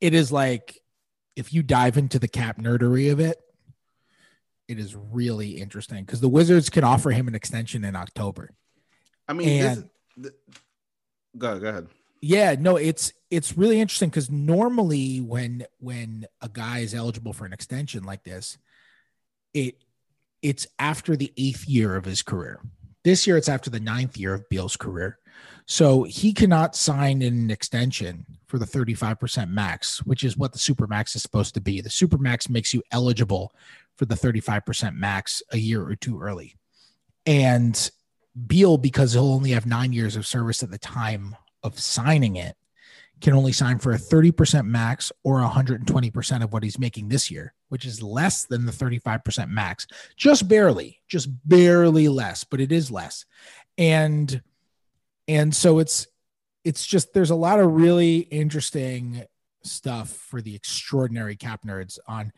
It is like if you dive into the cap nerdery of it, it is really interesting because the Wizards can offer him an extension in October. I mean, and, this, go go ahead. Yeah, no, it's it's really interesting because normally when when a guy is eligible for an extension like this, it it's after the eighth year of his career. This year, it's after the ninth year of Beal's career. So he cannot sign an extension for the 35% max, which is what the super max is supposed to be. The super max makes you eligible for the 35% max a year or two early. And Beal, because he'll only have nine years of service at the time of signing it, can only sign for a 30% max or 120% of what he's making this year, which is less than the 35% max. Just barely, just barely less, but it is less. And and so it's it's just there's a lot of really interesting stuff for the extraordinary cap nerds on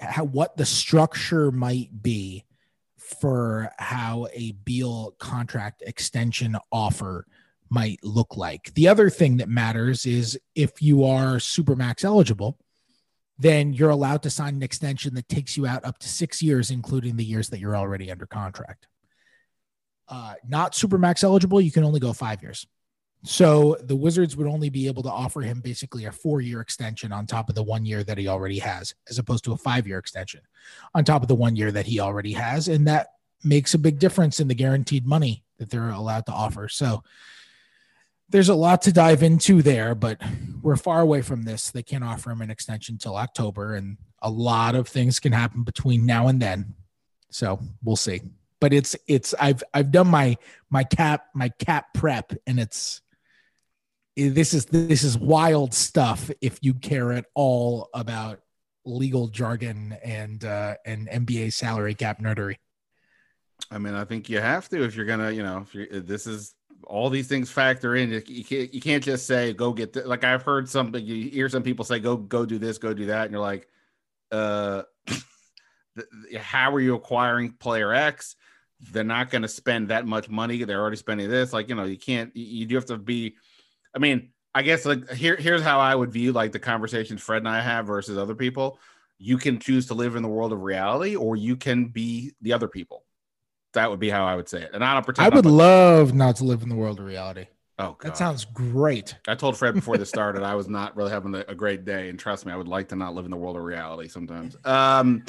how what the structure might be for how a Beal contract extension offer might look like. The other thing that matters is if you are supermax eligible, then you're allowed to sign an extension that takes you out up to six years, including the years that you're already under contract. Uh, not supermax eligible, you can only go five years. So the Wizards would only be able to offer him basically a four year extension on top of the one year that he already has, as opposed to a five year extension on top of the one year that he already has. And that makes a big difference in the guaranteed money that they're allowed to offer. So there's a lot to dive into there, but we're far away from this. They can't offer him an extension till October, and a lot of things can happen between now and then. So we'll see. But it's it's I've I've done my my cap my cap prep, and it's this is this is wild stuff if you care at all about legal jargon and uh, and NBA salary cap nerdery. I mean, I think you have to if you're gonna, you know, if you're, this is all these things factor in. You can't, you can't just say go get like I've heard some you hear some people say go go do this, go do that, and you're like, uh, *laughs* how are you acquiring player X? They're not going to spend that much money. They're already spending this. Like you know, you can't. You do have to be. I mean, I guess like here here's how I would view like the conversations Fred and I have versus other people. You can choose to live in the world of reality, or you can be the other people that would be how I would say it. And I don't pretend. I would love not to live in the world of reality. Oh, God. that sounds great. I told Fred before this started I was not really having a, a, great day, and trust me, I would like to not live in the world of reality sometimes. Um,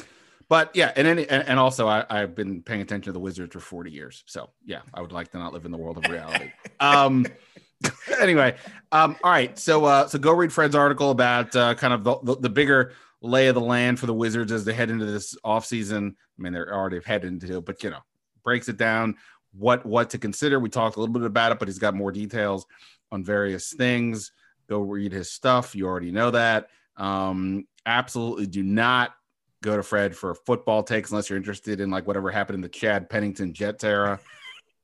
but yeah, and any and, and also I, I've been paying attention to the Wizards for forty years, so yeah, I would like to not live in the world of reality. um, *laughs* anyway, um, all right, so uh, so go read Fred's article about uh, kind of the, the, the bigger lay of the land for the Wizards as they head into this offseason. I mean, they're already headed into it, but you know, breaks it down what what to consider. We talked a little bit about it, but he's got more details on various things. Go read his stuff. You already know that. Um, absolutely do not go to Fred for football takes unless you're interested in like whatever happened in the Chad Pennington Jet era.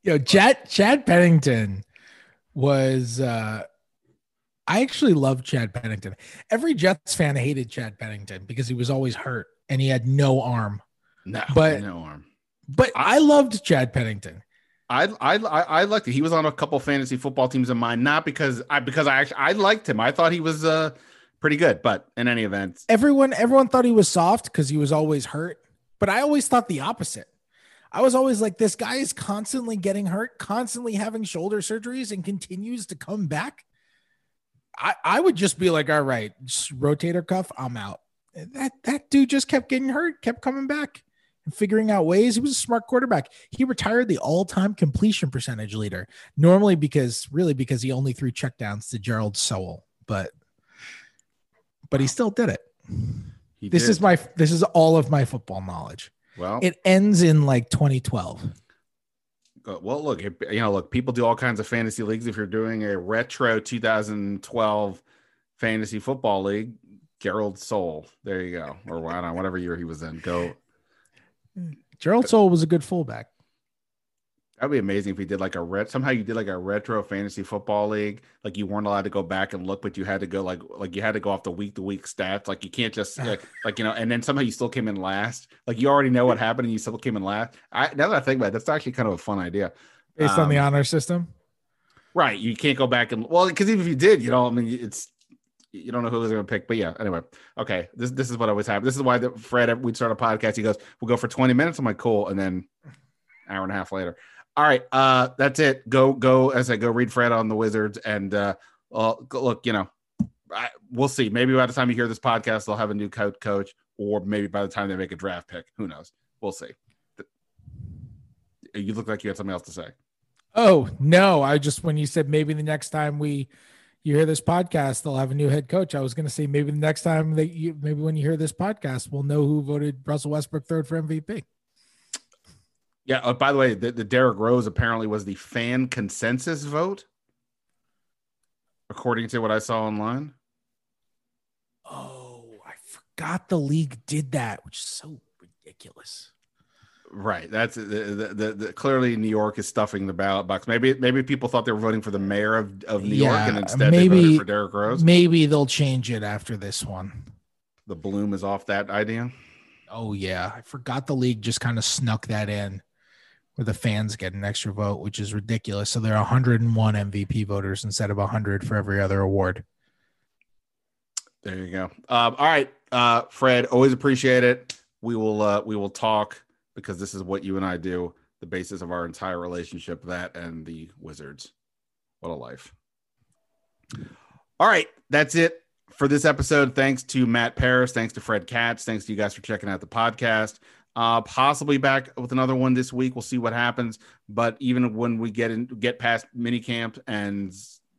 Yo, Chad Chad Pennington was uh I actually love Chad Pennington. Every Jets fan hated Chad Pennington because he was always hurt and he had no arm. No, but no arm. But I loved Chad Pennington. I I I liked it. He was on a couple fantasy football teams of mine, not because I because I actually I liked him. I thought he was uh pretty good, but in any event, everyone everyone thought he was soft because he was always hurt. But I always thought the opposite. I was always like, this guy is constantly getting hurt, constantly having shoulder surgeries, and continues to come back. I, I would just be like, all right, rotator cuff, I'm out. That that dude just kept getting hurt, kept coming back figuring out ways. He was a smart quarterback. He retired the all-time completion percentage leader. Normally because really because he only threw checkdowns to Jerald Sowell, but but he still did it. He this did. is my this is all of my football knowledge. Well, it ends in like 2012. Well, look, you know, look, people do all kinds of fantasy leagues. If you're doing a retro 2012 fantasy football league, Jerald Sowell, there you go, or whatever year he was in, go Jerald Sowell was a good fullback. That'd be amazing if he did like a ret. Somehow you did like a retro fantasy football league. Like you weren't allowed to go back and look, but you had to go like like you had to go off the week to week stats. Like you can't just like, *sighs* like you know. And then somehow you still came in last. Like you already know what happened, and you still came in last. I now that I think about it, that's actually kind of a fun idea. Based um, on the um, honor system, right? You can't go back and well, because even if you did, you know, I mean, it's you don't know who they're going to pick. But yeah, anyway, okay. This this is what always happens. This is why the, Fred we'd start a podcast. He goes, "We'll go for twenty minutes." I'm like, "Cool," and then hour and a half later. All right, uh, that's it. Go go as I go read Fred on the Wizards, and uh, look, you know, I, we'll see. Maybe by the time you hear this podcast, they'll have a new coach, coach, or maybe by the time they make a draft pick, who knows? We'll see. You look like you had something else to say. Oh no! I just when you said maybe the next time we you hear this podcast, they'll have a new head coach. I was going to say maybe the next time that you, maybe when you hear this podcast, we'll know who voted Russell Westbrook third for MVP. Yeah. Oh, by the way, the, the Derrick Rose apparently was the fan consensus vote, according to what I saw online. Oh, I forgot the league did that, which is so ridiculous. Right. That's the, the, the, the, clearly New York is stuffing the ballot box. Maybe maybe people thought they were voting for the mayor of, of New yeah, York and instead maybe, they voted for Derrick Rose. Maybe they'll change it after this one. The bloom is off that idea. Oh yeah. I forgot the league just kind of snuck that in where the fans get an extra vote, which is ridiculous. So there are 101 MVP voters instead of 100 for every other award. There you go. Um, all right, uh, Fred, always appreciate it. We will uh, we will talk because this is what you and I do, the basis of our entire relationship, that and the Wizards. What a life. All right, that's it for this episode. Thanks to Matt Paras. Thanks to Fred Katz. Thanks to you guys for checking out the podcast. Uh, possibly back with another one this week. We'll see what happens. But even when we get in, get past mini camp and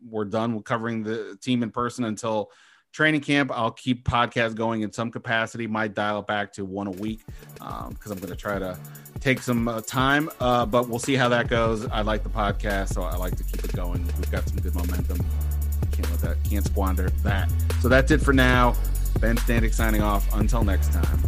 we're done with covering the team in person until training camp. I'll keep podcast going in some capacity. Might dial it back to one a week because um, I'm going to try to take some uh, time. Uh, but we'll see how that goes. I like the podcast, so I like to keep it going. We've got some good momentum. Can't let that can't squander that. So that's it for now. Ben Standig signing off. Until next time.